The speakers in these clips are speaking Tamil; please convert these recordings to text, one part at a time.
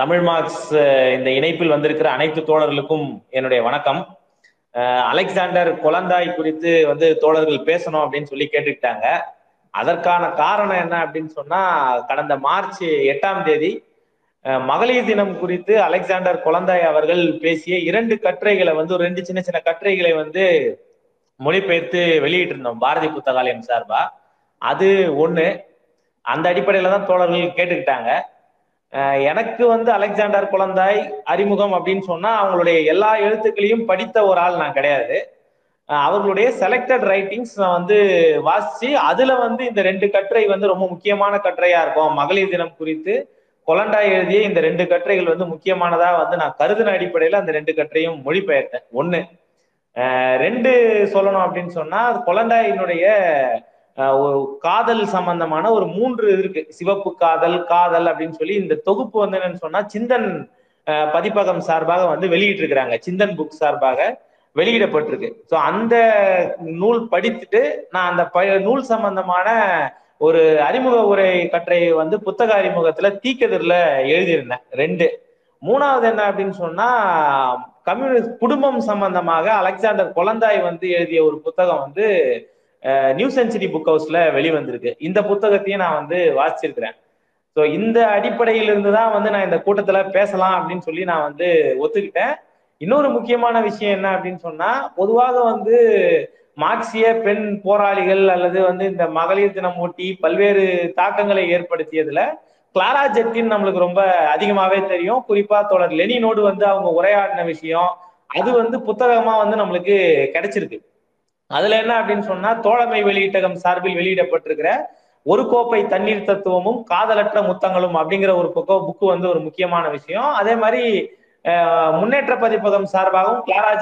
தமிழ் மார்க்ஸ் இந்த இணைப்பில் வந்திருக்கிற அனைத்து தோழர்களுக்கும் என்னுடைய வணக்கம். அலெக்சாண்டர் குழந்தாய் குறித்து வந்து தோழர்கள் பேசணும் அப்படின்னு சொல்லி கேட்டுக்கிட்டாங்க. அதற்கான காரணம் என்ன அப்படின்னு சொன்னா கடந்த மார்ச் எட்டாம் தேதி மகளிர் தினம் குறித்து அலெக்சாண்டர் குழந்தாய் அவர்கள் பேசிய இரண்டு கட்டுரைகளை வந்து ஒரு ரெண்டு சின்ன சின்ன கட்டுரைகளை வந்து மொழிபெயர்த்து வெளியிட்டு இருந்தோம் பாரதி புத்தகாலயம் சார்பா. அது ஒண்ணு. அந்த அடிப்படையில தான் தோழர்கள் கேட்டுக்கிட்டாங்க. எனக்கு வந்து அலெக்சாண்டர் குழந்தாய் அறிமுகம் அப்படின்னு சொன்னா அவங்களுடைய எல்லா எழுத்துக்களையும் படித்த ஒரு ஆள் நான் கிடையாது. அவர்களுடைய செலக்டட் ரைட்டிங்ஸ் நான் வந்து வாசிச்சு அதுல வந்து இந்த ரெண்டு கட்டுரை வந்து ரொம்ப முக்கியமான கட்டுரையா இருக்கும். மகளிர் தினம் குறித்து கொலண்டாய் எழுதிய இந்த ரெண்டு கட்டுரைகள் வந்து முக்கியமானதா வந்து நான் கருதின அடிப்படையில அந்த ரெண்டு கட்டுரையும் மொழிபெயர்த்தேன். ஒண்ணு. ரெண்டு சொல்லணும் அப்படின்னு சொன்னா கொலண்டாயினுடைய ஒரு காதல் சம்பந்தமான ஒரு மூன்று இருக்கு. சிவப்பு காதல் காதல் அப்படின்னு சொல்லி இந்த தொகுப்பு வந்து என்னன்னு சொன்னா சிந்தன் பதிப்பகம் சார்பாக வந்து வெளியிட்டு இருக்கிறாங்க சிந்தன் புக் சார்பாக வெளியிடப்பட்டிருக்கு. ஸோ அந்த நூல் படித்துட்டு நான் அந்த ப நூல் சம்பந்தமான ஒரு அறிமுக உரை கட்டுரையை வந்து புத்தக அறிமுகத்துல தீக்கதிரில் எழுதியிருந்தேன். ரெண்டு. மூணாவது என்ன அப்படின்னு சொன்னா கம்யூனிஸ்ட் குடும்பம் சம்பந்தமாக அலெக்சாண்டர் குழந்தாய் வந்து எழுதிய ஒரு புத்தகம் வந்து நியூ செஞ்சுரி புக் ஹவுஸ்ல வெளிவந்திருக்கு. இந்த புத்தகத்தையும் நான் வந்து வாசிச்சிருக்கிறேன். ஸோ இந்த அடிப்படையில இருந்து தான் வந்து நான் இந்த கூட்டத்துல பேசலாம் அப்படின்னு சொல்லி நான் வந்து ஒத்துக்கிட்டேன். இன்னொரு முக்கியமான விஷயம் என்ன அப்படின்னு சொன்னா பொதுவாக வந்து மார்க்சிய பெண் போராளிகள் அல்லது வந்து இந்த மகளிர் தினம் ஓட்டி பல்வேறு தாக்கங்களை ஏற்படுத்தியதுல கிளாரா ஜெட்டின் நம்மளுக்கு ரொம்ப அதிகமாவே தெரியும். குறிப்பா தொடர் லெனினோடு வந்து அவங்க உரையாடின விஷயம் அது வந்து புத்தகமா வந்து நம்மளுக்கு கிடைச்சிருக்கு. அதுல என்ன அப்படின்னு சொன்னா தோழமை வெளியீட்டகம் சார்பில் வெளியிடப்பட்டிருக்கிற ஒரு கோப்பை தண்ணீர் தத்துவமும் காதலற்ற முத்தங்களும் அப்படிங்கிற ஒரு பக்கம் புக்கு வந்து ஒரு முக்கியமான விஷயம். அதே மாதிரி முன்னேற்ற பதிப்பகம் சார்பாகவும் கிளாரா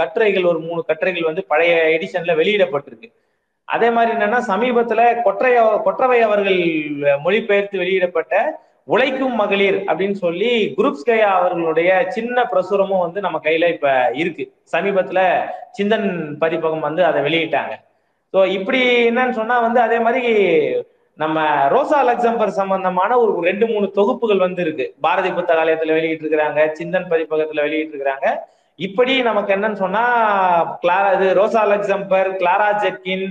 கட்டுரைகள் ஒரு மூணு கட்டுரைகள் வந்து பழைய எடிஷன்ல வெளியிடப்பட்டிருக்கு. அதே மாதிரி என்னன்னா சமீபத்துல கொற்றைய கொற்றவை அவர்கள் மொழிபெயர்த்து வெளியிடப்பட்ட உழைக்கும் மகளிர் அப்படின்னு சொல்லி குரூப்ஸ்கயா அவர்களுடைய சின்ன பிரசுரமும் வந்து நம்ம கையில இப்ப இருக்கு. சமீபத்துல சிந்தன் பதிப்பகம் வந்து அதை வெளியிட்டாங்க. ஸோ இப்படி என்னன்னு சொன்னா வந்து அதே மாதிரி நம்ம ரோசா லக்சம்பர் சம்பந்தமான ஒரு ரெண்டு மூணு தொகுப்புகள் வந்து இருக்கு. பாரதி புத்தகாலயத்துல வெளியிட்டு இருக்கிறாங்க சிந்தன் பதிப்பகத்துல வெளியிட்டு இருக்கிறாங்க இப்படி நமக்கு என்னன்னு சொன்னா கிளாரா இது ரோசா லக்சம்பர் கிளாரா ஜெட்கின்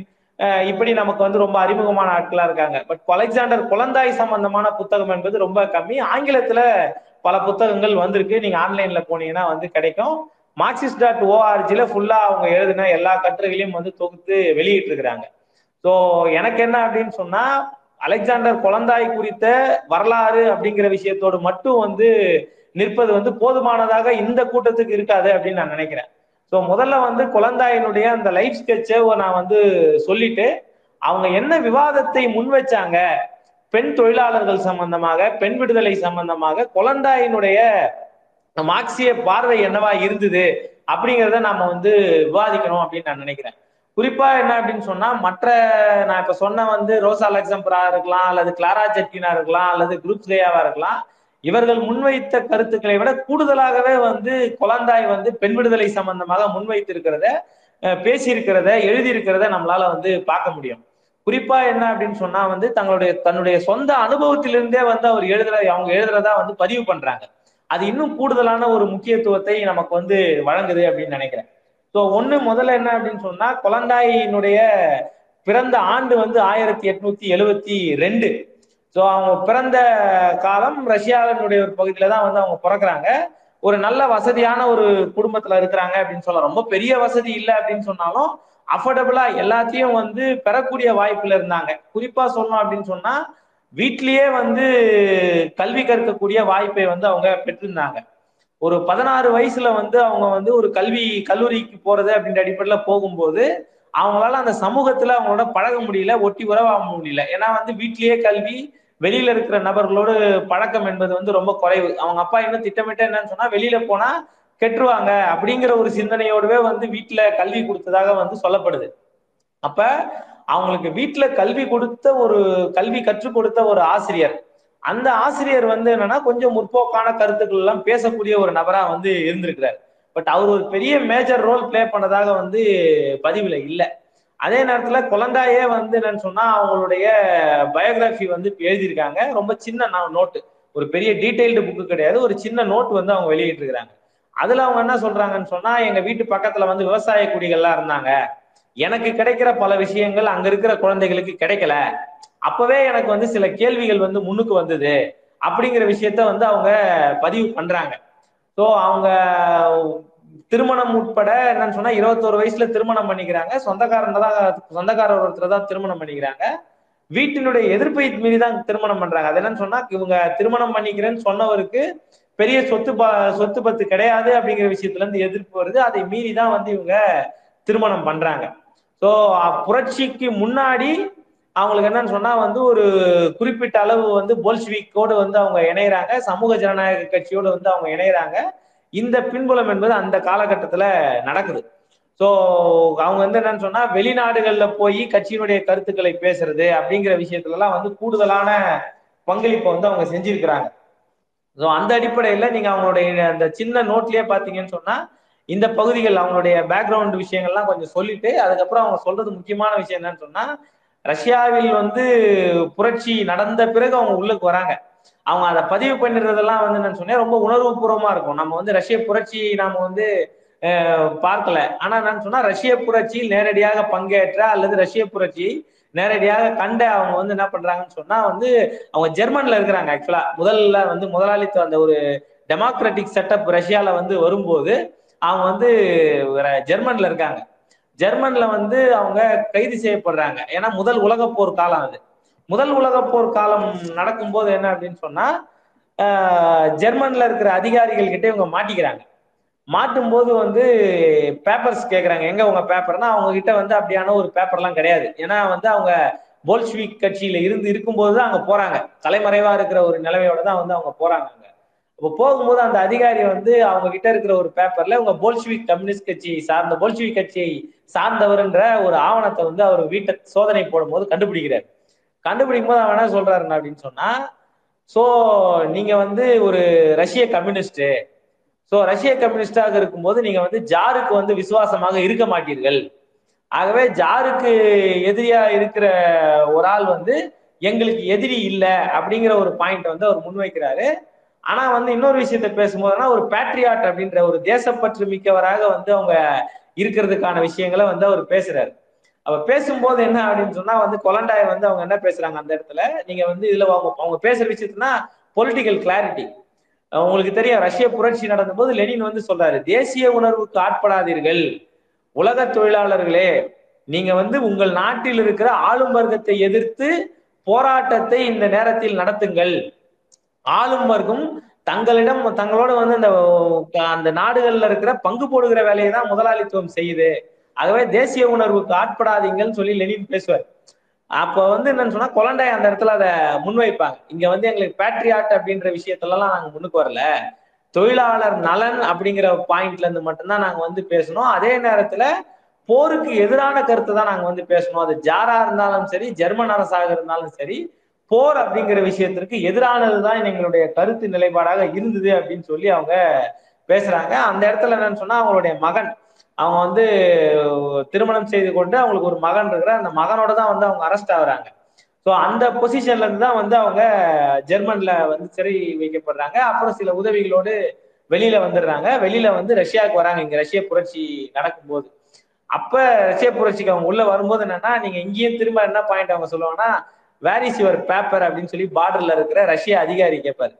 இப்படி நமக்கு வந்து ரொம்ப அறிமுகமான ஆட்களா இருக்காங்க. பட் அலெக்சாண்டர் குழந்தாய் சம்பந்தமான புத்தகம் என்பது ரொம்ப கம்மி. ஆங்கிலத்துல பல புத்தகங்கள் வந்திருக்கு. நீங்க ஆன்லைன்ல போனீங்கன்னா வந்து கிடைக்கும். மார்க்சிஸ்ட் டாட் ஓஆர்ஜில ஃபுல்லா அவங்க எழுதின எல்லா கட்டுரைகளையும் வந்து தொகுத்து வெளியிட்டு இருக்கிறாங்க ஸோ எனக்கு என்ன அப்படின்னு சொன்னா அலெக்சாண்டர் குழந்தாய் குறித்த வரலாறு அப்படிங்கிற விஷயத்தோடு மட்டும் வந்து நிற்பது வந்து போதுமானதாக இந்த கூட்டத்துக்கு இருக்காது அப்படின்னு நான் நினைக்கிறேன். ஸோ முதல்ல வந்து குழந்தாயினுடைய அந்த லைஃப் ஸ்கெட்சை நான் வந்து சொல்லிட்டு அவங்க என்ன விவாதத்தை முன் வச்சாங்க? பெண் தொழிலாளர்கள் சம்பந்தமாக பெண் விடுதலை சம்பந்தமாக குழந்தாயினுடைய மார்க்சிய பார்வை என்னவா இருந்தது? அப்படிங்கிறத நாம வந்து விவாதிக்கணும் அப்படின்னு நான் நினைக்கிறேன். குறிப்பா என்ன அப்படின்னு சொன்னா மற்ற நான் இப்ப சொன்ன வந்து ரோசா லக்ஸம்பரா இருக்கலாம் அல்லது கிளாரா ஜெட்டினா இருக்கலாம் அல்லது குரூப் லேயாவா இருக்கலாம் இவர்கள் முன்வைத்த கருத்துக்களை விட கூடுதலாகவே வந்து குழந்தாய் வந்து பெண் விடுதலை சம்பந்தமாக முன்வைத்திருக்கிறத பேசியிருக்கிறத எழுதியிருக்கிறத நம்மளால வந்து பார்க்க முடியும். குறிப்பா என்ன அப்படின்னு சொன்னா வந்து தங்களுடைய தன்னுடைய சொந்த அனுபவத்திலிருந்தே வந்து அவர் எழுதுற அவங்க எழுதுறதா வந்து பதிவு பண்றாங்க. அது இன்னும் கூடுதலான ஒரு முக்கியத்துவத்தை நமக்கு வந்து வழங்குது அப்படின்னு நினைக்கிறேன். ஸோ ஒண்ணு முதல்ல என்ன அப்படின்னு சொன்னா குழந்தாயினுடைய பிறந்த ஆண்டு வந்து ஆயிரத்தி எட்நூத்தி எழுவத்தி ரெண்டு. ஸோ அவங்க பிறந்த காலம் ரஷ்யாவினுடைய ஒரு பகுதியில தான் வந்து அவங்க பிறக்கிறாங்க. ஒரு நல்ல வசதியான ஒரு குடும்பத்துல இருக்கிறாங்க அப்படின்னு சொல்லலாம். ரொம்ப பெரிய வசதி இல்லை அப்படின்னு சொன்னாலும் அஃபோர்டபுளா எல்லாத்தையும் வந்து பெறக்கூடிய வாய்ப்புல இருந்தாங்க. குறிப்பா சொல்லணும் அப்படின்னு சொன்னா வீட்லயே வந்து கல்வி கற்கக்கூடிய வாய்ப்பை வந்து அவங்க பெற்றிருந்தாங்க. ஒரு பதினாறு வயசுல வந்து அவங்க வந்து ஒரு கல்வி கல்லூரிக்கு போறது அப்படின்ற அடிப்படையில போகும்போது அவங்களால அந்த சமூகத்துல அவங்களோட பழக முடியல ஒட்டி உறவாக முடியல. ஏன்னா வந்து வீட்லயே கல்வி வெளியில இருக்கிற நபர்களோடு பழக்கம் என்பது வந்து ரொம்ப குறைவு. அவங்க அப்பா இன்னும் திட்டமிட்ட என்னன்னு சொன்னா வெளியில போனா கெட்டுருவாங்க அப்படிங்கிற ஒரு சிந்தனையோடவே வந்து வீட்டுல கல்வி கொடுத்ததாக வந்து சொல்லப்படுது. அப்ப அவங்களுக்கு வீட்டுல கல்வி கொடுத்த ஒரு கல்வி கற்றுக் கொடுத்த ஒரு ஆசிரியர். அந்த ஆசிரியர் வந்து என்னன்னா கொஞ்சம் முற்போக்கான கருத்துக்கள் எல்லாம் பேசக்கூடிய ஒரு நபரா வந்து இருந்திருக்கிறார். பட் அவர் ஒரு பெரிய மேஜர் ரோல் பிளே பண்ணதாக வந்து பதிவுல இல்லை. அதே நேரத்துல குழந்தாயே வந்து என்னன்னு சொன்னா அவங்களுடைய பயோகிராஃபி வந்து எழுதியிருக்காங்க. ரொம்ப சின்ன நோட்டு ஒரு பெரிய டீட்டெயில்டு புக்கு கிடையாது. ஒரு சின்ன நோட் வந்து அவங்க வெளியிட்டு இருக்கிறாங்க அதுல அவங்க என்ன சொல்றாங்கன்னு சொன்னா எங்க வீட்டு பக்கத்துல வந்து விவசாய குடிகள்லாம் இருந்தாங்க. எனக்கு கிடைக்கிற பல விஷயங்கள் அங்க இருக்கிற குழந்தைகளுக்கு கிடைக்கல. அப்பவே எனக்கு வந்து சில கேள்விகள் வந்து முன்னுக்கு வந்தது. அப்படிங்கிற விஷயத்த வந்து அவங்க பதிவு பண்றாங்க. ஸோ அவங்க திருமணம் உட்பட என்னன்னு சொன்னா இருபத்தோரு வயசுல திருமணம் பண்ணிக்கிறாங்க. சொந்தக்காரன் தான் சொந்தக்காரர் ஒருத்தர் தான் திருமணம் பண்ணிக்கிறாங்க. வீட்டினுடைய எதிர்ப்பை மீறி தான் திருமணம் பண்றாங்க. அது என்னன்னு சொன்னா இவங்க திருமணம் பண்ணிக்கிறேன்னு சொன்னவருக்கு பெரிய சொத்து ப சொத்து பத்து கிடையாது அப்படிங்கிற விஷயத்துல இருந்து எதிர்ப்பு வருது. அதை மீறி தான் வந்து இவங்க திருமணம் பண்றாங்க. ஸோ புரட்சிக்கு முன்னாடி அவங்களுக்கு என்னன்னு சொன்னா வந்து ஒரு குறிப்பிட்ட அளவு வந்து போல்ஸ்விக்கோடு வந்து அவங்க இணையறாங்க சமூக ஜனநாயக கட்சியோடு வந்து அவங்க இணையறாங்க. இந்த பின்புலம் என்பது அந்த காலகட்டத்துல நடக்குது. ஸோ அவங்க வந்து என்னன்னு சொன்னா வெளிநாடுகள்ல போய் கட்சியினுடைய கருத்துக்களை பேசுறது அப்படிங்கிற விஷயத்துல எல்லாம் வந்து கூடுதலான பங்களிப்பை வந்து அவங்க செஞ்சிருக்கிறாங்க. ஸோ அந்த அடிப்படையில நீங்க அவங்களுடைய அந்த சின்ன நோட்லயே பாத்தீங்கன்னு சொன்னா இந்த பகுதிகள் அவங்களுடைய பேக்ரவுண்ட் விஷயங்கள்லாம் கொஞ்சம் சொல்லிட்டு அதுக்கப்புறம் அவங்க சொல்றது முக்கியமான விஷயம் என்னன்னு சொன்னா ரஷ்யாவில் வந்து புரட்சி நடந்த பிறகு அவங்க உள்ளுக்கு வராங்க. அவங்க அதை பதிவு பண்ணிடுறதெல்லாம் வந்து நான் சொன்னேன் ரொம்ப உணர்வு பூர்வமா இருக்கும். நம்ம வந்து ரஷ்ய புரட்சி நாம வந்து பார்க்கல. ஆனா நான் சொன்னா ரஷ்ய புரட்சியில் நேரடியாக பங்கேற்ற அல்லது ரஷ்ய புரட்சி நேரடியாக கண்ட அவங்க வந்து என்ன பண்றாங்கன்னு சொன்னா வந்து அவங்க ஜெர்மன்ல இருக்கிறாங்க ஆக்சுவலா முதல்ல வந்து முதலாளித்துவ அந்த ஒரு டெமோக்ராட்டிக் செட்டப் ரஷ்யால வந்து வரும்போது அவங்க வந்து ஜெர்மன்ல இருக்காங்க. ஜெர்மன்ல வந்து அவங்க கைது செய்யப்படுறாங்க. ஏன்னா முதல் உலக போர் காலம் அது. முதல் உலக போர் காலம் நடக்கும்போது என்ன அப்படின்னு சொன்னா ஜெர்மன்ல இருக்கிற அதிகாரிகள் கிட்ட இவங்க மாட்டிக்கிறாங்க. மாட்டும் போது வந்து பேப்பர்ஸ் கேட்குறாங்க எங்க உங்க பேப்பர்னா அவங்க கிட்ட வந்து அப்படியான ஒரு பேப்பர்லாம் கிடையாது. ஏன்னா வந்து அவங்க போல்ஷ்விக் கட்சியில இருந்து இருக்கும்போது தான் அங்க போறாங்க. தலைமறைவா இருக்கிற ஒரு நிலைமையோட தான் வந்து அவங்க போறாங்க அங்க. இப்போ போகும்போது அந்த அதிகாரி வந்து அவங்க கிட்ட இருக்கிற ஒரு பேப்பர்ல உங்க போல்ஷிவிக் கம்யூனிஸ்ட் கட்சி சார்ந்த போல்ஷிவிக் கட்சியை சார்ந்தவர்ன்ற ஒரு ஆவணத்தை வந்து அவர் வீட்டை சோதனை போடும்போது கண்டுபிடிக்கிறார். கண்டுபிடிக்கும் போது அவன் என்ன சொல்றாருன்னா அப்படின்னு சொன்னா சோ நீங்க வந்து ஒரு ரஷ்ய கம்யூனிஸ்ட் ஸோ ரஷ்ய கம்யூனிஸ்டாக இருக்கும்போது நீங்க வந்து ஜாருக்கு வந்து விசுவாசமாக இருக்க மாட்டீர்கள். ஆகவே ஜாருக்கு எதிரியா இருக்கிற ஒரு ஆள் வந்து எங்களுக்கு எதிரி இல்லை அப்படிங்கிற ஒரு பாயிண்ட் வந்து அவர் முன்வைக்கிறாரு. ஆனா வந்து இன்னொரு விஷயத்த பேசும்போதுனா ஒரு பேட்ரியாட் அப்படின்ற ஒரு தேசப்பற்று மிக்கவராக வந்து அவங்க இருக்கிறதுக்கான விஷயங்களை வந்து அவர் பேசுறாரு. அவர் பேசும்போது என்ன அப்படின்னு சொன்னா வந்து கொலண்டாய் வந்து அவங்க என்ன பேசுறாங்க அந்த இடத்துல? நீங்க வந்து இதுல அவங்க அவங்க பேசுற விஷயத்துனா பொலிட்டிக்கல் கிளாரிட்டி உங்களுக்கு தெரியும் ரஷ்ய புரட்சி நடந்த போது லெனின் வந்து சொல்றாரு தேசிய உணர்வுக்கு ஆட்படாதீர்கள் உலக தொழிலாளர்களே நீங்க வந்து உங்கள் நாட்டில் இருக்கிற ஆளும் வர்க்கத்தை எதிர்த்து போராட்டத்தை இந்த நேரத்தில் நடத்துங்கள். ஆளும் வர்க்கம் தங்களிடம் தங்களோட வந்து அந்த அந்த நாடுகள்ல இருக்கிற பங்கு போடுகிற வேலையை தான் முதலாளித்துவம் செய்யுது. ஆகவே தேசிய உணர்வுக்கு ஆட்படாதீங்கன்னு சொல்லி லெனின் பேசுவார். அப்ப வந்து என்னன்னு சொன்னா குழந்தைய அந்த இடத்துல அதை முன்வைப்பாங்க. இங்க வந்து எங்களுக்கு பேட்ரியாட் அப்படின்ற விஷயத்துலலாம் நாங்க முன்னுக்கு வரல. தொழிலாளர் நலன் அப்படிங்கிற பாயிண்ட்ல இருந்து மட்டும்தான் நாங்க வந்து பேசணும். அதே நேரத்துல போருக்கு எதிரான கருத்தை தான் நாங்க வந்து பேசணும். அது ஜாரா இருந்தாலும் சரி ஜெர்மன் அரசாக இருந்தாலும் சரி போர் அப்படிங்கிற விஷயத்திற்கு எதிரானதுதான் எங்களுடைய கருத்து நிலைப்பாடாக இருந்தது அப்படின்னு சொல்லி அவங்க பேசுறாங்க. அந்த இடத்துல என்னன்னு சொன்னா அவங்களுடைய மகன் அவங்க வந்து திருமணம் செய்து கொண்டு அவங்களுக்கு ஒரு மகன் இருக்கிற அந்த மகனோட தான் வந்து அவங்க அரெஸ்ட் ஆகுறாங்க. ஸோ அந்த பொசிஷன்ல இருந்து தான் வந்து அவங்க ஜெர்மன்ல வந்து சிறை வைக்கப்படுறாங்க. அப்புறம் சில உதவிகளோடு வெளியில வந்துடுறாங்க. வெளியில வந்து ரஷ்யாவுக்கு வராங்க. இங்க ரஷ்ய புரட்சி நடக்கும்போது. அப்ப ரஷ்ய புரட்சிக்கு அவங்க உள்ள வரும்போது என்னன்னா நீங்க இங்கேயும் திரும்ப என்ன பாயிண்ட் அவங்க சொல்லுவாங்கன்னா வேர் இஸ் யுவர் பேப்பர் அப்படின்னு சொல்லி பார்டர்ல இருக்கிற ரஷ்ய அதிகாரி கேட்பாரு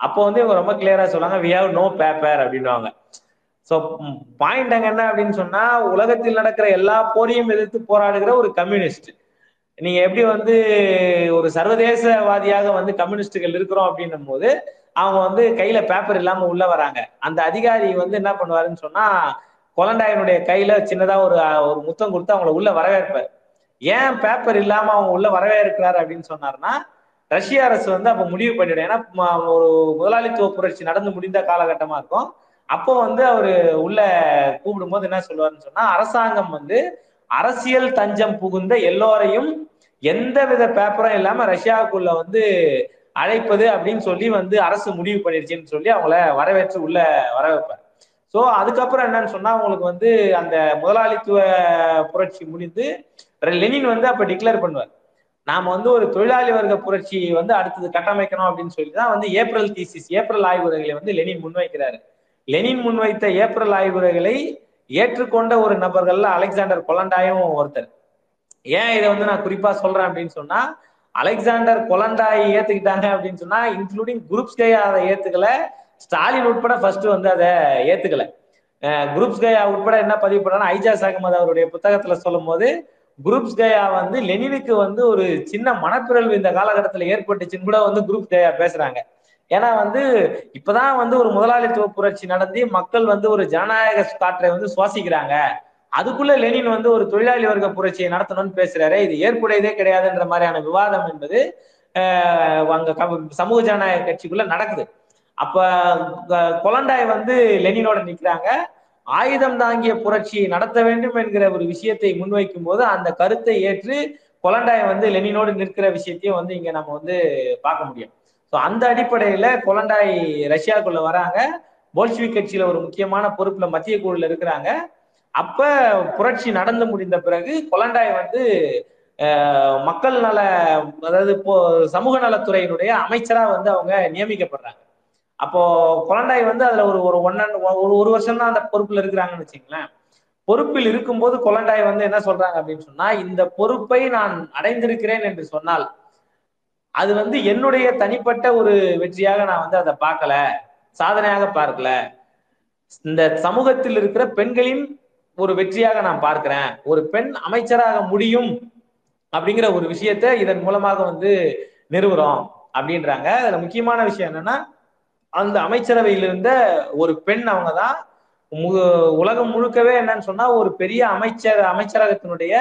அப்போ வந்து இவங்க ரொம்ப கிளியரா சொல்லுவாங்க வி ஹவ் நோ பேப்பர் அப்படின்வாங்க ஸோ பாயிண்ட் அங்க என்ன அப்படின்னு சொன்னா உலகத்தில் நடக்கிற எல்லா போரையும் எதிர்த்து போராடுகிற ஒரு கம்யூனிஸ்ட் நீங்க எப்படி வந்து ஒரு சர்வதேசவாதியாக வந்து கம்யூனிஸ்டுகள் இருக்கிறோம் அப்படின்னும் போது அவங்க வந்து கையில பேப்பர் இல்லாம உள்ள வராங்க. அந்த அதிகாரி வந்து என்ன பண்ணுவாருன்னு சொன்னா கொலண்டாயனுடைய கையில சின்னதா ஒரு ஒரு முத்தம் கொடுத்து அவங்கள உள்ள வரவேற்பார். ஏன் பேப்பர் இல்லாம அவங்க உள்ள வரவேற்கிறாரு அப்படின்னு சொன்னார்னா ரஷ்ய அரசு வந்து அப்ப முடிவு பண்ணிடும். ஏன்னா ஒரு முதலாளித்துவ புரட்சி நடந்து முடிந்த காலகட்டமா இருக்கும். அப்போ வந்து அவரு உள்ள கூப்பிடும் போது என்ன சொல்லுவாருன்னு சொன்னா அரசாங்கம் வந்து அரசியல் தஞ்சம் புகுந்த எல்லோரையும் எந்த வித பேப்பரும் இல்லாம ரஷ்யாவுக்குள்ள வந்து அழைப்பது அப்படின்னு சொல்லி வந்து அரசு முடிவு பண்ணிருச்சுன்னு சொல்லி அவங்கள வரவேற்று உள்ள வர வைப்பார். ஸோ அதுக்கப்புறம் என்னன்னு சொன்னா அவங்களுக்கு வந்து அந்த முதலாளித்துவ புரட்சி முடிந்து லெனின் வந்து அப்ப டிக்ளேர் பண்ணுவார். நாம வந்து ஒரு தொழிலாளி வர்க்க புரட்சியை வந்து அடுத்தது கட்டமைக்கணும் அப்படின்னு சொல்லி தான் வந்து ஏப்ரல் தீசிஸ் ஏப்ரல் ஆய்வுரைகளை வந்து லெனின் முன்வைக்கிறாரு. லெனின் முன்வைத்த ஏப்ரல் ஆய்வுரைகளை ஏற்றுக்கொண்ட ஒரு நபர்கள்ல அலெக்சாண்டர் கொலண்டாயும் ஒருத்தர். ஏன் இதை வந்து நான் குறிப்பா சொல்றேன் அப்படின்னு சொன்னா அலெக்சாண்டர் கொலண்டாய் ஏத்துக்கிட்டாங்க அப்படின்னு சொன்னா இன்க்ளூடிங் குரூப்ஸ்கே அதை ஏத்துக்கல ஸ்டாலின் உட்பட ஃபர்ஸ்ட் வந்து அதை ஏத்துக்கல. குரூப்ஸ் கயா உட்பட என்ன பதிவு பண்ணா ஐஜாஸ் அகமது அவருடைய புத்தகத்துல சொல்லும் போது குரூப்ஸ் கயா வந்து லெனினுக்கு வந்து ஒரு சின்ன மனப்பிறழ்வு இந்த காலகட்டத்தில் ஏற்பட்டுச்சுன்னு கூட வந்து குரூப் கயா பேசுறாங்க. ஏன்னா வந்து இப்பதான் வந்து ஒரு முதலாளித்துவ புரட்சி நடந்து மக்கள் வந்து ஒரு ஜனநாயக காற்றை வந்து சுவாசிக்கிறாங்க. அதுக்குள்ள லெனின் வந்து ஒரு தொழிலாளி வர்க்க புரட்சியை நடத்தணும்னு பேசுறாரு இது ஏற்புடையதே கிடையாதுன்ற மாதிரியான விவாதம் என்பது அங்க சமூக ஜனநாயக கட்சிக்குள்ள நடக்குது. அப்ப கொலண்டாய் வந்து லெனினோட நிக்கிறாங்க. ஆயுதம் தாங்கிய புரட்சியை நடத்த வேண்டும் என்கிற ஒரு விஷயத்தை முன்வைக்கும் போது அந்த கருத்தை ஏற்று கொலண்டாய் வந்து லெனினோடு நிற்கிற விஷயத்தையும் வந்து இங்க நம்ம வந்து பார்க்க முடியும். ஸோ அந்த அடிப்படையில கொலண்டாய் ரஷ்யாவுக்குள்ள வராங்க. போல்ஷ்விக் கட்சியில ஒரு முக்கியமான பொறுப்புல மத்திய குழுல இருக்கிறாங்க. அப்ப புரட்சி நடந்து முடிந்த பிறகு கொலண்டாய் வந்து மக்கள் நல அதாவது இப்போ சமூக நலத்துறையினுடைய அமைச்சரா வந்து அவங்க நியமிக்கப்படுறாங்க. அப்போ குழந்தை வந்து அதுல ஒரு ஒரு ஒன் ஒரு ஒரு வருஷம் தான் அந்த பொறுப்புல இருக்கிறாங்கன்னு வச்சுங்களேன் பொறுப்பில் இருக்கும்போது கொலண்டாய் வந்து என்ன சொல்றாங்க அப்படின்னு சொன்னா இந்த பொறுப்பை நான் அடைந்திருக்கிறேன் என்று சொன்னால் அது வந்து என்னுடைய தனிப்பட்ட ஒரு வெற்றியாக நான் வந்து அதை பார்க்கல சாதனையாக பார்க்கல. இந்த சமூகத்தில் இருக்கிற பெண்களின் ஒரு வெற்றியாக நான் பார்க்கிறேன். ஒரு பெண் அமைச்சராக முடியும் அப்படிங்கிற ஒரு விஷயத்த இதன் மூலமாக வந்து நிறுவுறோம் அப்படின்றாங்க. அதுல முக்கியமான விஷயம் என்னன்னா அந்த அமைச்சரவையில் இருந்த ஒரு பெண் அவங்க தான் உலகம் முழுக்கவே என்னன்னு சொன்னா ஒரு பெரிய அமைச்சர் அமைச்சரகத்தினுடைய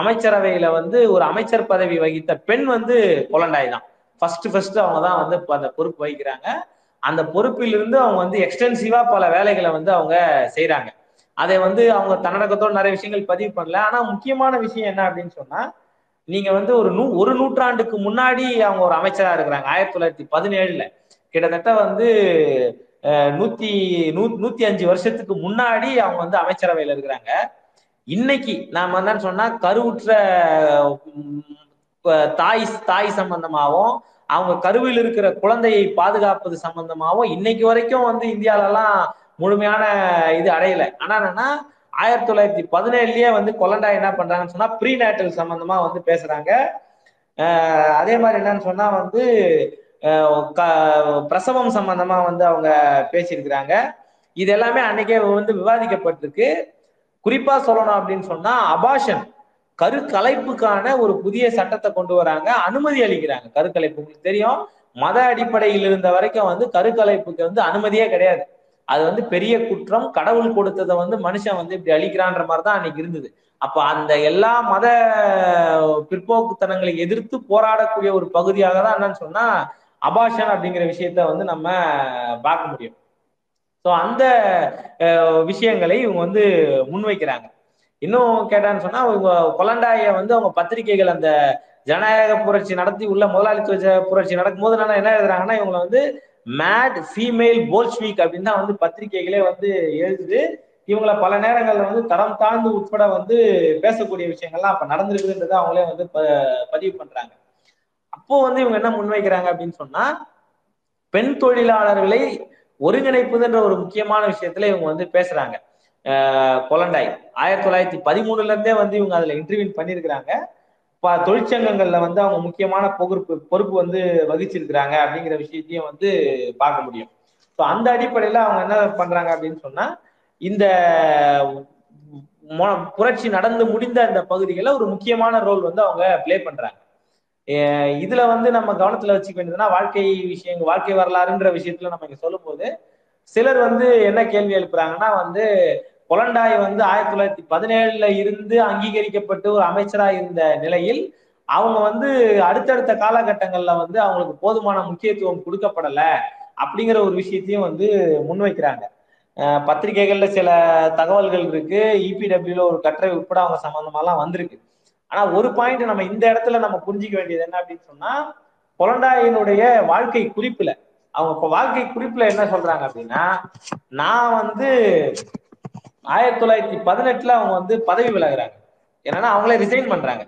அமைச்சரவையில வந்து ஒரு அமைச்சர் பதவி வகித்த பெண் வந்து கொலண்டாய் தான் ஃபர்ஸ்ட் ஃபர்ஸ்ட் அவங்க தான் வந்து அந்த பொறுப்பு வகிக்கிறாங்க. அந்த பொறுப்பிலிருந்து அவங்க வந்து எக்ஸ்டென்சிவா பல வேலைகளை வந்து அவங்க செய்யறாங்க அதை வந்து அவங்க தன்னடக்கத்தோட நிறைய விஷயங்கள் பதிவு பண்ணல. ஆனா முக்கியமான விஷயம் என்ன அப்படின்னு சொன்னா நீங்க வந்து ஒரு நூ ஒரு நூற்றாண்டுக்கு முன்னாடி அவங்க ஒரு அமைச்சரா இருக்கிறாங்க. ஆயிரத்தி தொள்ளாயிரத்தி பதினேழுல. கிட்டத்தட்ட வந்து நூத்தி நூ நூத்தி அஞ்சு வருஷத்துக்கு முன்னாடி அவங்க வந்து அமைச்சரவையில இருக்கிறாங்க. இன்னைக்கு நாம என்னன்னு சொன்னா கருவுற்ற தாய் தாய் சம்பந்தமாகவும் அவங்க கருவில் இருக்கிற குழந்தையை பாதுகாப்பது சம்பந்தமாகவும் இன்னைக்கு வரைக்கும் வந்து இந்தியாலலாம் முழுமையான இது அடையல. ஆனா என்னன்னா ஆயிரத்தி தொள்ளாயிரத்தி பதினேழுலயே வந்து கொலண்டா என்ன பண்றாங்கன்னு சொன்னா ப்ரீ நேட்டல் சம்பந்தமா வந்து பேசுறாங்க. அதே மாதிரி என்னன்னு சொன்னா வந்து பிரசவம் சம்பந்தமா வந்து அவங்க பேசியிருக்கிறாங்க. இது எல்லாமே அன்னைக்கே வந்து விவாதிக்கப்பட்டிருக்கு. குறிப்பா சொல்லணும் அப்படின்னு சொன்னா அபாஷன் கருக்கலைப்புக்கான ஒரு புதிய சட்டத்தை கொண்டு வராங்க. அனுமதி அளிக்கிறாங்க. கருக்கலைப்பு உங்களுக்கு தெரியும். மத அடிப்படையில் இருந்த வரைக்கும் வந்து கருக்கலைப்புக்கு வந்து அனுமதியே கிடையாது. அது வந்து பெரிய குற்றம். கடவுள் கொடுத்ததை வந்து மனுஷன் வந்து இப்படி அழிக்கிறான்ற மாதிரி தான் அன்னைக்கு இருந்தது. அப்ப அந்த எல்லா மத பிற்போக்குத்தனங்களை எதிர்த்து போராடக்கூடிய ஒரு பகுதியாக தான் என்னன்னு சொன்னா அபாஷன் அப்படிங்கிற விஷயத்த வந்து நம்ம பார்க்க முடியும். ஸோ அந்த விஷயங்களை இவங்க வந்து முன்வைக்கிறாங்க. இன்னும் கேட்டான்னு சொன்னா இவங்க கொலண்டாய வந்து அவங்க பத்திரிகைகள் அந்த ஜனநாயக புரட்சி நடத்தி உள்ள முதலாளித்துவ புரட்சி நடக்கும்போது என்ன என்ன எழுதுறாங்கன்னா இவங்களை வந்து மேட் ஃபீமேல் போல்ஸ்வீக் அப்படின்னு தான் வந்து பத்திரிகைகளே வந்து எழுதுது. இவங்களை பல நேரங்கள்ல வந்து தரம் தாழ்ந்து உட்பட வந்து பேசக்கூடிய விஷயங்கள்லாம் அப்ப நடந்திருக்குன்றது அவங்களே வந்து பதிவு பண்றாங்க. அப்போ வந்து இவங்க என்ன முன்வைக்கிறாங்க அப்படின்னு சொன்னா பெண் தொழிலாளர்களை ஒருங்கிணைப்புதுன்ற ஒரு முக்கியமான விஷயத்துல இவங்க வந்து பேசுறாங்க. கொலண்டாய். ஆயிரத்தி தொள்ளாயிரத்தி பதிமூணுல இருந்தே வந்து இவங்க அதுல இன்டர்வியூ பண்ணியிருக்கிறாங்க தொழிற்சங்கங்கள்ல வந்து அவங்க முக்கியமான பொறுப்பு பொறுப்பு வந்து வகிச்சிருக்கிறாங்க அப்படிங்கிற விஷயத்தையும் வந்து பார்க்க முடியும். ஸோ அந்த அடிப்படையில அவங்க என்ன பண்றாங்க அப்படின்னு சொன்னா இந்த புரட்சி நடந்து முடிந்த அந்த பகுதிகளில் ஒரு முக்கியமான ரோல் வந்து அவங்க பிளே பண்றாங்க. இதுல வந்து நம்ம கவனத்துல வச்சுக்க வேண்டியதுன்னா வாழ்க்கை விஷயங்கள் வாழ்க்கை வரலாறுன்ற விஷயத்துல நம்ம இங்க சொல்லும் போது சிலர் வந்து என்ன கேள்வி எழுப்புறாங்கன்னா வந்து கொலண்டாய் வந்து ஆயிரத்தி தொள்ளாயிரத்தி பதினேழுல இருந்து அங்கீகரிக்கப்பட்டு ஒரு அமைச்சரா இருந்த நிலையில் அவங்க வந்து அடுத்தடுத்த காலகட்டங்கள்ல வந்து அவங்களுக்கு போதுமான முக்கியத்துவம் கொடுக்கப்படல அப்படிங்கிற ஒரு விஷயத்தையும் வந்து முன்வைக்கிறாங்க. பத்திரிகைகள்ல சில தகவல்கள் இருக்கு. இபிடபிள்யூல ஒரு கட்டுரை உட்பட அவங்க சம்பந்தமாலாம் வந்திருக்கு. ஆனா ஒரு பாயிண்ட் நம்ம இந்த இடத்துல நம்ம புரிஞ்சிக்க வேண்டியது என்ன அப்படின்னு சொன்னா கொலண்டாயினுடைய வாழ்க்கை குறிப்புல. அவங்க இப்ப வாழ்க்கை குறிப்புல என்ன சொல்றாங்க அப்படின்னா நான் வந்து ஆயிரத்தி தொள்ளாயிரத்தி பதினெட்டுல அவங்க வந்து பதவி விலகுறாங்க. என்னன்னா அவங்களே ரிசைன் பண்றாங்க.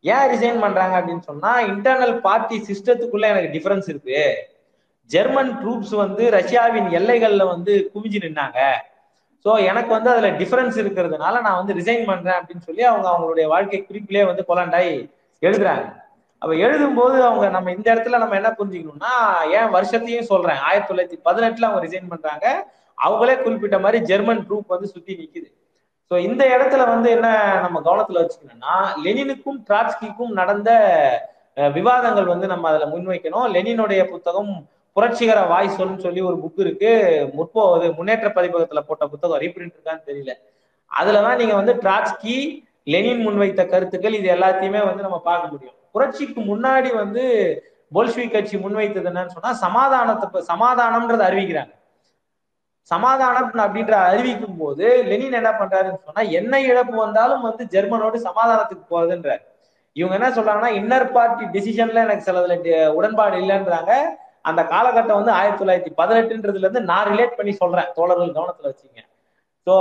ஏன் ரிசைன் பண்றாங்க அப்படின்னு சொன்னா இன்டர்னல் பார்ட்டி சிஸ்டத்துக்குள்ள எனக்கு டிஃபரன்ஸ் இருக்கு. ஜெர்மன் ட்ரூப்ஸ் வந்து ரஷ்யாவின் எல்லைகள்ல வந்து குவிஞ்சு நின்னாங்க. ஸோ எனக்கு வந்து அதுல டிஃபரன்ஸ் இருக்கிறதுனால நான் வந்து ரிசைன் பண்றேன் அப்படின்னு சொல்லி அவங்க அவங்களுடைய வாழ்க்கை குறிப்பிலே வந்து கொலாண்டாய் எழுதுறாங்க. அப்ப எழுதும்போது அவங்க நம்ம இந்த இடத்துல நம்ம என்ன புரிஞ்சுக்கணும்னா ஏன் வருஷத்தையும் சொல்றேன். ஆயிரத்தி தொள்ளாயிரத்தி பதினெட்டுல அவங்க ரிசைன் பண்றாங்க. அவங்களே குறிப்பிட்ட மாதிரி ஜெர்மன் ட்ரூப் வந்து சுத்தி நிக்குது. ஸோ இந்த இடத்துல வந்து என்ன நம்ம கவனத்துல வச்சுக்கணும்னா லெனினுக்கும் டிராட்ஸ்கிக்கும் நடந்த விவாதங்கள் வந்து நம்ம அதுல முன்வைக்கணும். லெனினுடைய புத்தகம் புரட்சிகர வாய் சொல்னு சொல்லி ஒரு புக் இருக்கு. முற்போ இது முன்னேற்ற பதிப்பகத்துல போட்ட புத்தகம் ரீப்ரிண்ட் இருக்கான்னு தெரியல. அதுலதான் நீங்க வந்து ட்ராட்ஸ்கி லெனின் முன்வைத்த கருத்துக்கள் இது எல்லாத்தையுமே வந்து நம்ம பார்க்க முடியும். புரட்சிக்கு முன்னாடி வந்து போல்ஷ்வி கட்சி முன்வைத்தது என்னன்னு சொன்னா சமாதானத்தை சமாதானம்ன்றதை அறிவிக்கிறாங்க. சமாதானம் அப்படின்ற அறிவிக்கும் போது லெனின் என்ன பண்றாருன்னு சொன்னா என்ன இழப்பு வந்தாலும் வந்து ஜெர்மனோடு சமாதானத்துக்கு போறதுன்றார் இவங்க என்ன சொல்றாங்கன்னா இன்னர் பார்ட்டி டிசிஷன்ல எனக்கு சிலதுல உடன்பாடு இல்லைன்றாங்க. அந்த காலகட்டம் வந்து ஆயிரத்தி தொள்ளாயிரத்தி பதினெட்டுன்றதுல இருந்து நான் ரிலேட் பண்ணி சொல்றேன். தோழர்கள் கவனத்துல வச்சுங்க. ஸோ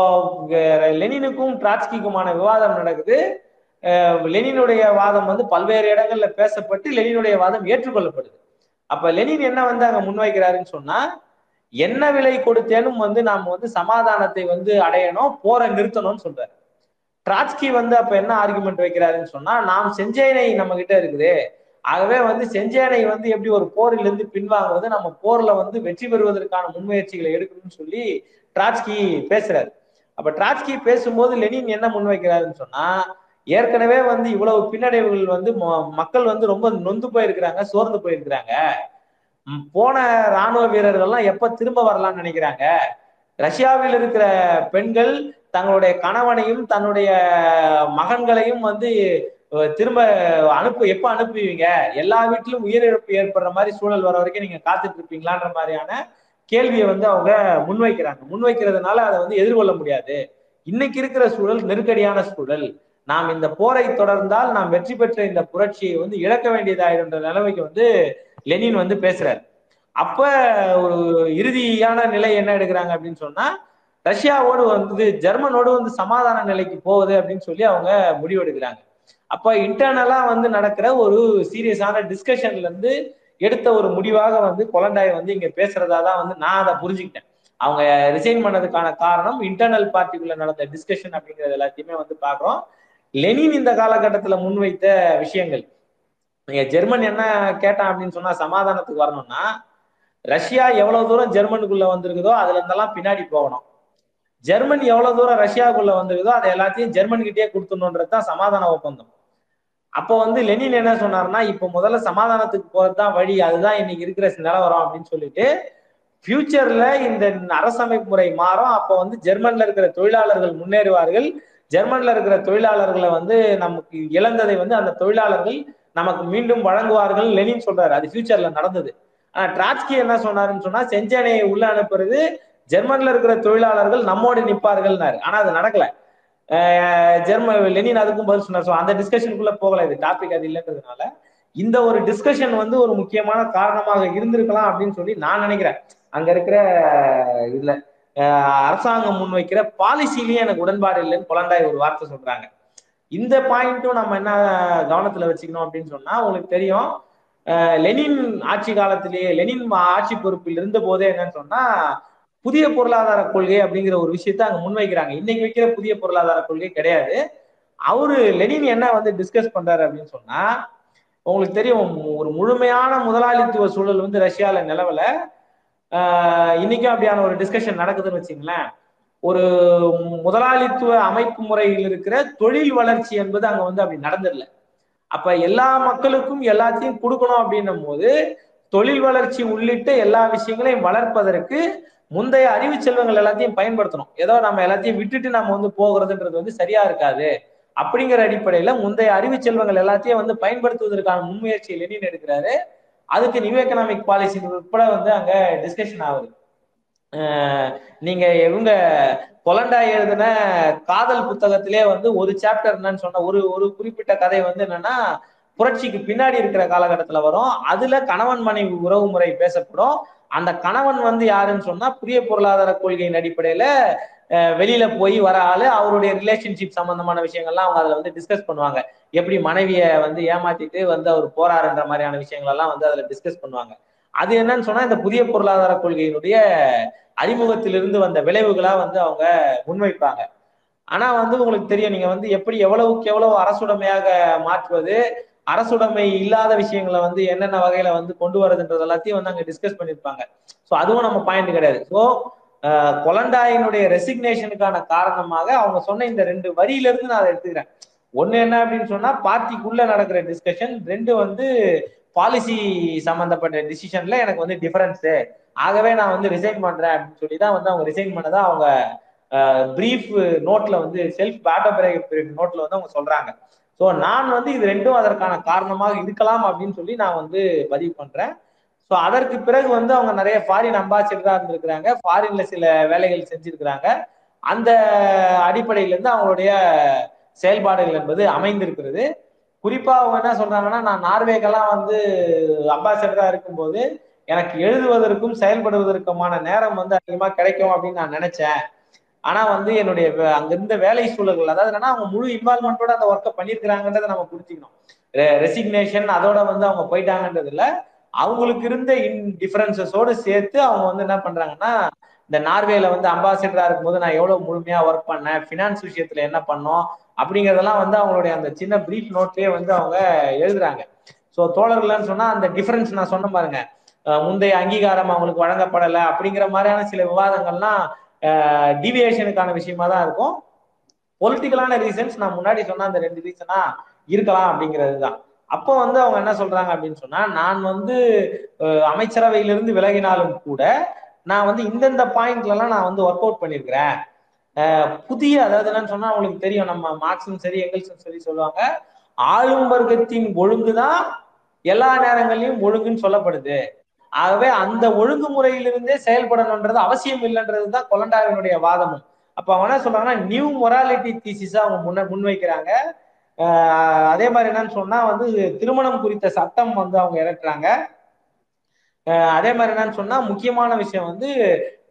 லெனினுக்கும் டிராட்ஸ்கிக்குமான விவாதம் நடக்குது. லெனினுடைய வாதம் வந்து பல்வேறு இடங்கள்ல பேசப்பட்டு லெனினுடைய வாதம் ஏற்றுக்கொள்ளப்படுது. அப்ப லெனின் என்ன வந்து அங்க முன்வைக்கிறாருன்னு சொன்னா என்ன விலை கொடுத்தேனும் வந்து நாம வந்து சமாதானத்தை வந்து அடையணும் போரை நிறுத்தணும்னு சொல்றாரு. டிராட்ஸ்கி வந்து அப்ப என்ன ஆர்குமெண்ட் வைக்கிறாருன்னு சொன்னா நாம் செஞ்சேனை நம்ம கிட்ட இருக்குது. ஆகவே வந்து செஞ்சேனை வந்து எப்படி ஒரு போரில் இருந்து பின்வாங்குவது நம்ம போர்ல வந்து வெற்றி பெறுவதற்கான முன்முயற்சிகளை எடுக்கணும்னு சொல்லி ட்ராட்ஸ்கி பேசுறாரு. அப்ப ட்ராட்ஸ்கி பேசும்போது லெனின் என்ன முன்வைக்கிறாருன்னு சொன்னா ஏற்கனவே வந்து இவ்வளவு பின்னடைவுகள் வந்து மக்கள் வந்து ரொம்ப நொந்து போயிருக்கிறாங்க சோர்ந்து போயிருக்கிறாங்க. போன ராணுவ வீரர்கள்லாம் எப்ப திரும்ப வரலாம்னு நினைக்கிறாங்க? ரஷ்யாவில் இருக்கிற பெண்கள் தங்களுடைய கணவனையும் தன்னுடைய மகன்களையும் வந்து திரும்ப அனுப்பு எப்ப அனுப்புவீங்க? எல்லா வீட்டிலும் உயிரிழப்பு ஏற்படுற மாதிரி சூழல் வர வரைக்கும் நீங்க காத்துட்டு இருப்பீங்களான்ற மாதிரியான கேள்வியை வந்து அவங்க முன்வைக்கிறாங்க. முன்வைக்கிறதுனால அதை வந்து எதிர்கொள்ள முடியாது. இன்னைக்கு இருக்கிற சூழல் நெருக்கடியான சூழல். நாம் இந்த போரை தொடர்ந்தால் நாம் வெற்றி பெற்ற இந்த புரட்சியை வந்து இழக்க வேண்டியதாயிடுன்ற நிலைமைக்கு வந்து லெனின் வந்து பேசுறாரு. அப்ப ஒரு இறுதியான நிலை என்ன எடுக்கிறாங்க அப்படின்னு சொன்னா ரஷ்யாவோடு வந்து ஜெர்மனோடு வந்து சமாதான நிலைக்கு போகுது அப்படின்னு சொல்லி அவங்க முடிவெடுக்கிறாங்க. அப்ப இன்டர்னலா வந்து நடக்கிற ஒரு சீரியஸான டிஸ்கஷன்ல இருந்து எடுத்த ஒரு முடிவாக வந்து கொலண்டாய் வந்து இங்க பேசுறதா தான் வந்து நான் அதை புரிஞ்சுக்கிட்டேன். அவங்க ரிசைன் பண்ணதுக்கான காரணம் இன்டர்னல் பார்ட்டிக்குள்ள நடந்த டிஸ்கஷன் அப்படிங்கிறது எல்லாத்தையுமே வந்து பாக்குறோம் லெனின் இந்த காலகட்டத்துல முன்வைத்த விஷயங்கள். நீங்க ஜெர்மன் என்ன கேட்டான் அப்படின்னு சொன்னா சமாதானத்துக்கு வரணும்னா ரஷ்யா எவ்வளவு தூரம் ஜெர்மனுக்குள்ள வந்திருக்குதோ அதுல இருந்தெல்லாம் பின்னாடி போகணும். ஜெர்மன் எவ்வளவு தூரம் ரஷ்யாவுக்குள்ள வந்திருக்குதோ அதை எல்லாத்தையும் ஜெர்மன் கிட்டே கொடுத்துடணுன்றது தான் சமாதான ஒப்பந்தம். அப்போ வந்து லெனின் என்ன சொன்னார்னா இப்ப முதல்ல சமாதானத்துக்கு போறதுதான் வழி அதுதான் இன்னைக்கு இருக்கிற நிலவரம் அப்படின்னு சொல்லிட்டு ஃபியூச்சர்ல இந்த அரசமைப்பு முறை மாறும். அப்போ வந்து ஜெர்மன்ல இருக்கிற தொழிலாளர்கள் முன்னேறுவார்கள். ஜெர்மன்ல இருக்கிற தொழிலாளர்களை வந்து நமக்கு இழந்ததை வந்து அந்த தொழிலாளர்கள் நமக்கு மீண்டும் வழங்குவார்கள். லெனின் சொல்றாரு அது ஃபியூச்சர்ல நடந்தது. ஆனா டிராட்ஸ்கி என்ன சொன்னாருன்னு சொன்னா செஞ்சேனையை உள்ள அனுப்புறது ஜெர்மன்ல இருக்கிற தொழிலாளர்கள் நம்மோடு நிற்பார்கள்னாரு. ஆனா அது நடக்கல. ஜெர்மன் லெனின் அதுக்கும் பதில் சொன்னார். அந்த டிஸ்கஷனுக்குள்ள போகல. இது டாபிக் அது இல்லைன்றதுனால இந்த ஒரு டிஸ்கஷன் வந்து ஒரு முக்கியமான காரணமாக இருந்திருக்கலாம் அப்படின்னு சொல்லி நான் நினைக்கிறேன். அங்க இருக்கிற இதுல அரசாங்கம் முன்வைக்கிற பாலிசிலயும் எனக்கு உடன்பாடு இல்லைன்னு குழந்தாய் ஒரு வார்த்தை சொல்றாங்க. இந்த பாயிண்ட்டும் நம்ம என்ன கவனத்துல வச்சுக்கணும் அப்படின்னு சொன்னா உங்களுக்கு தெரியும். லெனின் ஆட்சி காலத்திலேயே லெனின் ஆட்சி பொறுப்பில் இருந்த போதே என்னன்னு சொன்னா புதிய பொருளாதார கொள்கை அப்படிங்கிற ஒரு விஷயத்த அங்க முன்வைக்கிறாங்க. இன்னைக்கு வைக்கிற புதிய பொருளாதார கொள்கை கிடையாது. அவரு லெனின் என்ன வந்து டிஸ்கஸ் பண்றாரு அப்படின்னு சொன்னா உங்களுக்கு தெரியும் ஒரு முழுமையான முதலாளித்துவ சூழல் வந்து ரஷ்யால நிலவல. இன்னைக்கும் அப்படியான ஒரு டிஸ்கஷன் நடக்குதுன்னு வச்சுங்களேன். ஒரு முதலாளித்துவ அமைப்பு முறையில் இருக்கிற தொழில் வளர்ச்சி என்பது அங்க வந்து அப்படி நடந்துடல. அப்ப எல்லா மக்களுக்கும் எல்லாத்தையும் கொடுக்கணும் அப்படின்னும் போது தொழில் வளர்ச்சி உள்ளிட்ட எல்லா விஷயங்களையும் வளர்ப்பதற்கு முந்தைய அறிவு செல்வங்கள் எல்லாத்தையும் பயன்படுத்தணும். ஏதோ நம்ம எல்லாத்தையும் விட்டுட்டு நம்ம வந்து போகிறதுன்றது வந்து சரியா இருக்காது. அப்படிங்கிற அடிப்படையில முந்தைய அறிவு செல்வங்கள் எல்லாத்தையும் வந்து பயன்படுத்துவதற்கான முன்முயற்சியை லெனின் எடுக்கிறாரு. அதுக்கு நியூ எக்கனாமிக் பாலிசி உட்பட வந்து அங்க டிஸ்கஷன் ஆகுது. நீங்க இவங்க கொலண்டா எழுதின காதல் புத்தகத்திலே வந்து ஒரு சாப்டர் என்னன்னு சொன்ன ஒரு ஒரு குறிப்பிட்ட கதை வந்து என்னன்னா புரட்சிக்கு பின்னாடி இருக்கிற காலகட்டத்துல வரும். அதுல கணவன் மனைவி உறவு முறை பேசப்படும். அந்த கணவன் வந்து யாருன்னு சொன்னா புதிய பொருளாதார கொள்கையின் அடிப்படையில வெளியில போய் வர ஆளு அவருடைய ரிலேஷன்ஷிப் சம்பந்தமான விஷயங்கள்லாம் அவங்க அதுல வந்து டிஸ்கஸ் பண்ணுவாங்க. எப்படி மனைவிய வந்து ஏமாத்திட்டு வந்து அவர் போறாருன்ற மாதிரியான விஷயங்கள் எல்லாம் வந்து அதுல டிஸ்கஸ் பண்ணுவாங்க. அது என்னன்னு சொன்னா இந்த புதிய பொருளாதார கொள்கையினுடைய அறிமுகத்திலிருந்து வந்த விளைவுகளா வந்து அவங்க முன்வைப்பாங்க. ஆனா வந்து உங்களுக்கு தெரியும் நீங்க வந்து எப்படி எவ்வளவுக்கு எவ்வளவு அரசுடைமையாக மாற்றுவது அரசுடைமை இல்லாத விஷயங்களை வந்து என்னென்ன வகையில வந்து கொண்டு வரதுன்றது எல்லாத்தையும் வந்து அங்க டிஸ்கஸ் பண்ணிருப்பாங்க ஸோ அதுவும் நம்ம பாயிண்ட் கிடையாது. ஸோ கொலண்டாயினுடைய ரெசிக்னேஷனுக்கான காரணமாக அவங்க சொன்ன இந்த ரெண்டு வரியில இருந்து நான் அதை எடுத்துக்கிறேன். ஒண்ணு என்ன அப்படின்னு சொன்னா பார்ட்டிக்குள்ள நடக்கிற டிஸ்கஷன் ரெண்டு வந்து பாலிசி சம்பந்தப்பட்ட டிசிஷன்ல எனக்கு வந்து டிஃபரன்ஸ் ஆகவே நான் வந்து ரிசைன் பண்றேன் அப்படின்னு சொல்லி தான் வந்து அவங்க ரிசைன் பண்ணதா அவங்க பிரீஃப் நோட்ல வந்து செல்ஃப் ஆட்டோபயோகிராபி நோட்ல வந்து அவங்க சொல்றாங்க. ஸோ நான் வந்து இது ரெண்டும் அதற்கான காரணமாக இருக்கலாம் அப்படின்னு சொல்லி நான் வந்து பதிவு பண்றேன். ஸோ அதற்கு பிறகு வந்து அவங்க நிறைய ஃபாரின் அம்பாசிடரா இருந்திருக்கிறாங்க. ஃபாரின்ல சில வேலைகள் செஞ்சிருக்கிறாங்க. அந்த அடிப்படையிலேருந்து அவங்களுடைய செயல்பாடுகள் என்பது அமைந்திருக்கிறது. குறிப்பா அவங்க என்ன சொல்றாங்கன்னா நான் நார்வேக்கெல்லாம் வந்து அம்பாசிடரா இருக்கும்போது எனக்கு எழுதுவதற்கும் செயல்படுவதற்குமான நேரம் வந்து அதிகமா கிடைக்கும் அப்படின்னு நான் நினைச்சேன். ஆனா வந்து என்னுடைய அங்க இருந்த வேலை சூழல்கள் அதாவது என்னன்னா அவங்க முழு இன்வால்மெண்டோட அந்த ஒர்க்கை பண்ணியிருக்கிறாங்கன்றதை நம்ம புரிஞ்சுக்கணும். ரெசிக்னேஷன் அதோட வந்து அவங்க போயிட்டாங்கன்றதுல அவங்களுக்கு இருந்த இன் டிஃபரன்சஸோடு சேர்த்து அவங்க வந்து என்ன பண்றாங்கன்னா இந்த நார்வேல வந்து அம்பாசிடரா இருக்கும்போது நான் எவ்வளவு முழுமையா ஒர்க் பண்ணேன் பினான்ஸ் விஷயத்துல என்ன பண்ணோம் அப்படிங்கறதெல்லாம் வந்து அவங்களுடைய அந்த சின்ன பிரீஃப் நோட்லயே வந்து அவங்க எழுதுறாங்க. ஸோ தோழர்கள்னு சொன்னா அந்த டிஃபரன்ஸ் நான் சொன்ன பாருங்க. முந்தைய அங்கீகாரம் அவங்களுக்கு வழங்கப்படலை அப்படிங்கிற மாதிரியான சில விவாதங்கள்லாம் டிவியேஷனுக்கான விஷயமா தான் இருக்கும். பொலிட்டிக்கலான ரீசன்ஸ் நான் முன்னாடி சொன்ன அந்த ரெண்டு ரீசனா இருக்கலாம் அப்படிங்கிறது தான். அப்போ வந்து அவங்க என்ன சொல்றாங்க அப்படின்னு சொன்னா நான் வந்து அமைச்சரவையிலிருந்து விலகினாலும் கூட நான் வந்து இந்தந்த பாயிண்ட்லலாம் நான் வந்து ஒர்க் அவுட் பண்ணியிருக்கிறேன் புதிய அதாவது என்னன்னு சொன்னா அவங்களுக்கு தெரியும் நம்ம மார்க்ஸும் சரி எங்கல்ஸும் சரி சொல்லுவாங்க ஆளும் வர்க்கத்தின் ஒழுங்குதான் எல்லா நேரங்களையும் ஒழுங்குன்னு சொல்லப்படுது. ஆகவே அந்த ஒழுங்குமுறையிலிருந்தே செயல்படணுன்றது அவசியம் இல்லைன்றது தான் கொலண்டாவினுடைய வாதமும். அப்ப அவன் என்ன சொல்றாங்கன்னா நியூ மொராலிட்டி தீசிஸா அவங்க முன்ன முன்வைக்கிறாங்க. அதே மாதிரி என்னன்னு சொன்னா வந்து திருமணம் குறித்த சட்டம் வந்து அவங்க இறக்குறாங்க. அதே மாதிரி என்னன்னு சொன்னா முக்கியமான விஷயம் வந்து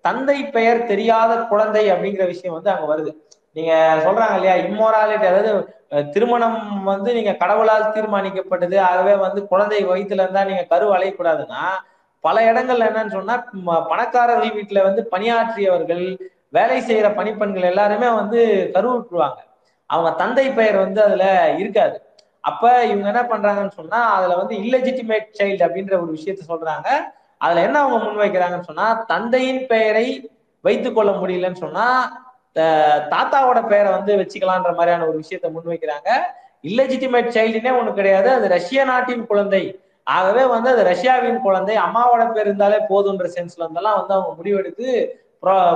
தந்தை பெயர் தெரியாத குழந்தை அப்படிங்கிற விஷயம் வந்து அங்க வருது. நீங்க சொல்றாங்க இல்லையா இம்மோராலிட்டி அதாவது திருமணம் வந்து நீங்க கடவுளால் தீர்மானிக்கப்பட்டது. ஆகவே வந்து குழந்தை வயிற்றுல இருந்தா நீங்க கரு அலையக்கூடாதுன்னா பல இடங்கள்ல என்னன்னு சொன்னா பணக்காரர்கள் வீட்டுல வந்து பணியாற்றியவர்கள் வேலை செய்யற பணிப்பெண்கள் எல்லாருமே வந்து கருவுற்றுவாங்க அவங்க தந்தை பெயர் வந்து அதுல இருக்காது. அப்ப இவங்க என்ன பண்றாங்கன்னு சொன்னா அதுல வந்து இல்லெஜிட்டிமேட் சைல்டு அப்படின்ற ஒரு விஷயத்த சொல்றாங்க. அதுல என்ன அவங்க முன்வைக்கிறாங்கன்னு சொன்னா தந்தையின் பெயரை வைத்து கொள்ள முடியலன்னு சொன்னா தாத்தாவோட பெயரை வந்து வச்சுக்கலான்ற மாதிரியான ஒரு விஷயத்த முன்வைக்கிறாங்க இல்லெஜிட்டிமேட் சைல்டுனே ஒண்ணு கிடையாது. அது ரஷ்ய நாட்டின் குழந்தை. ஆகவே வந்து அது ரஷ்யாவின் குழந்தை அம்மாவோட பேர் இருந்தாலே போதுன்ற சென்ஸ்ல இருந்தெல்லாம் வந்து அவங்க முடிவெடுத்து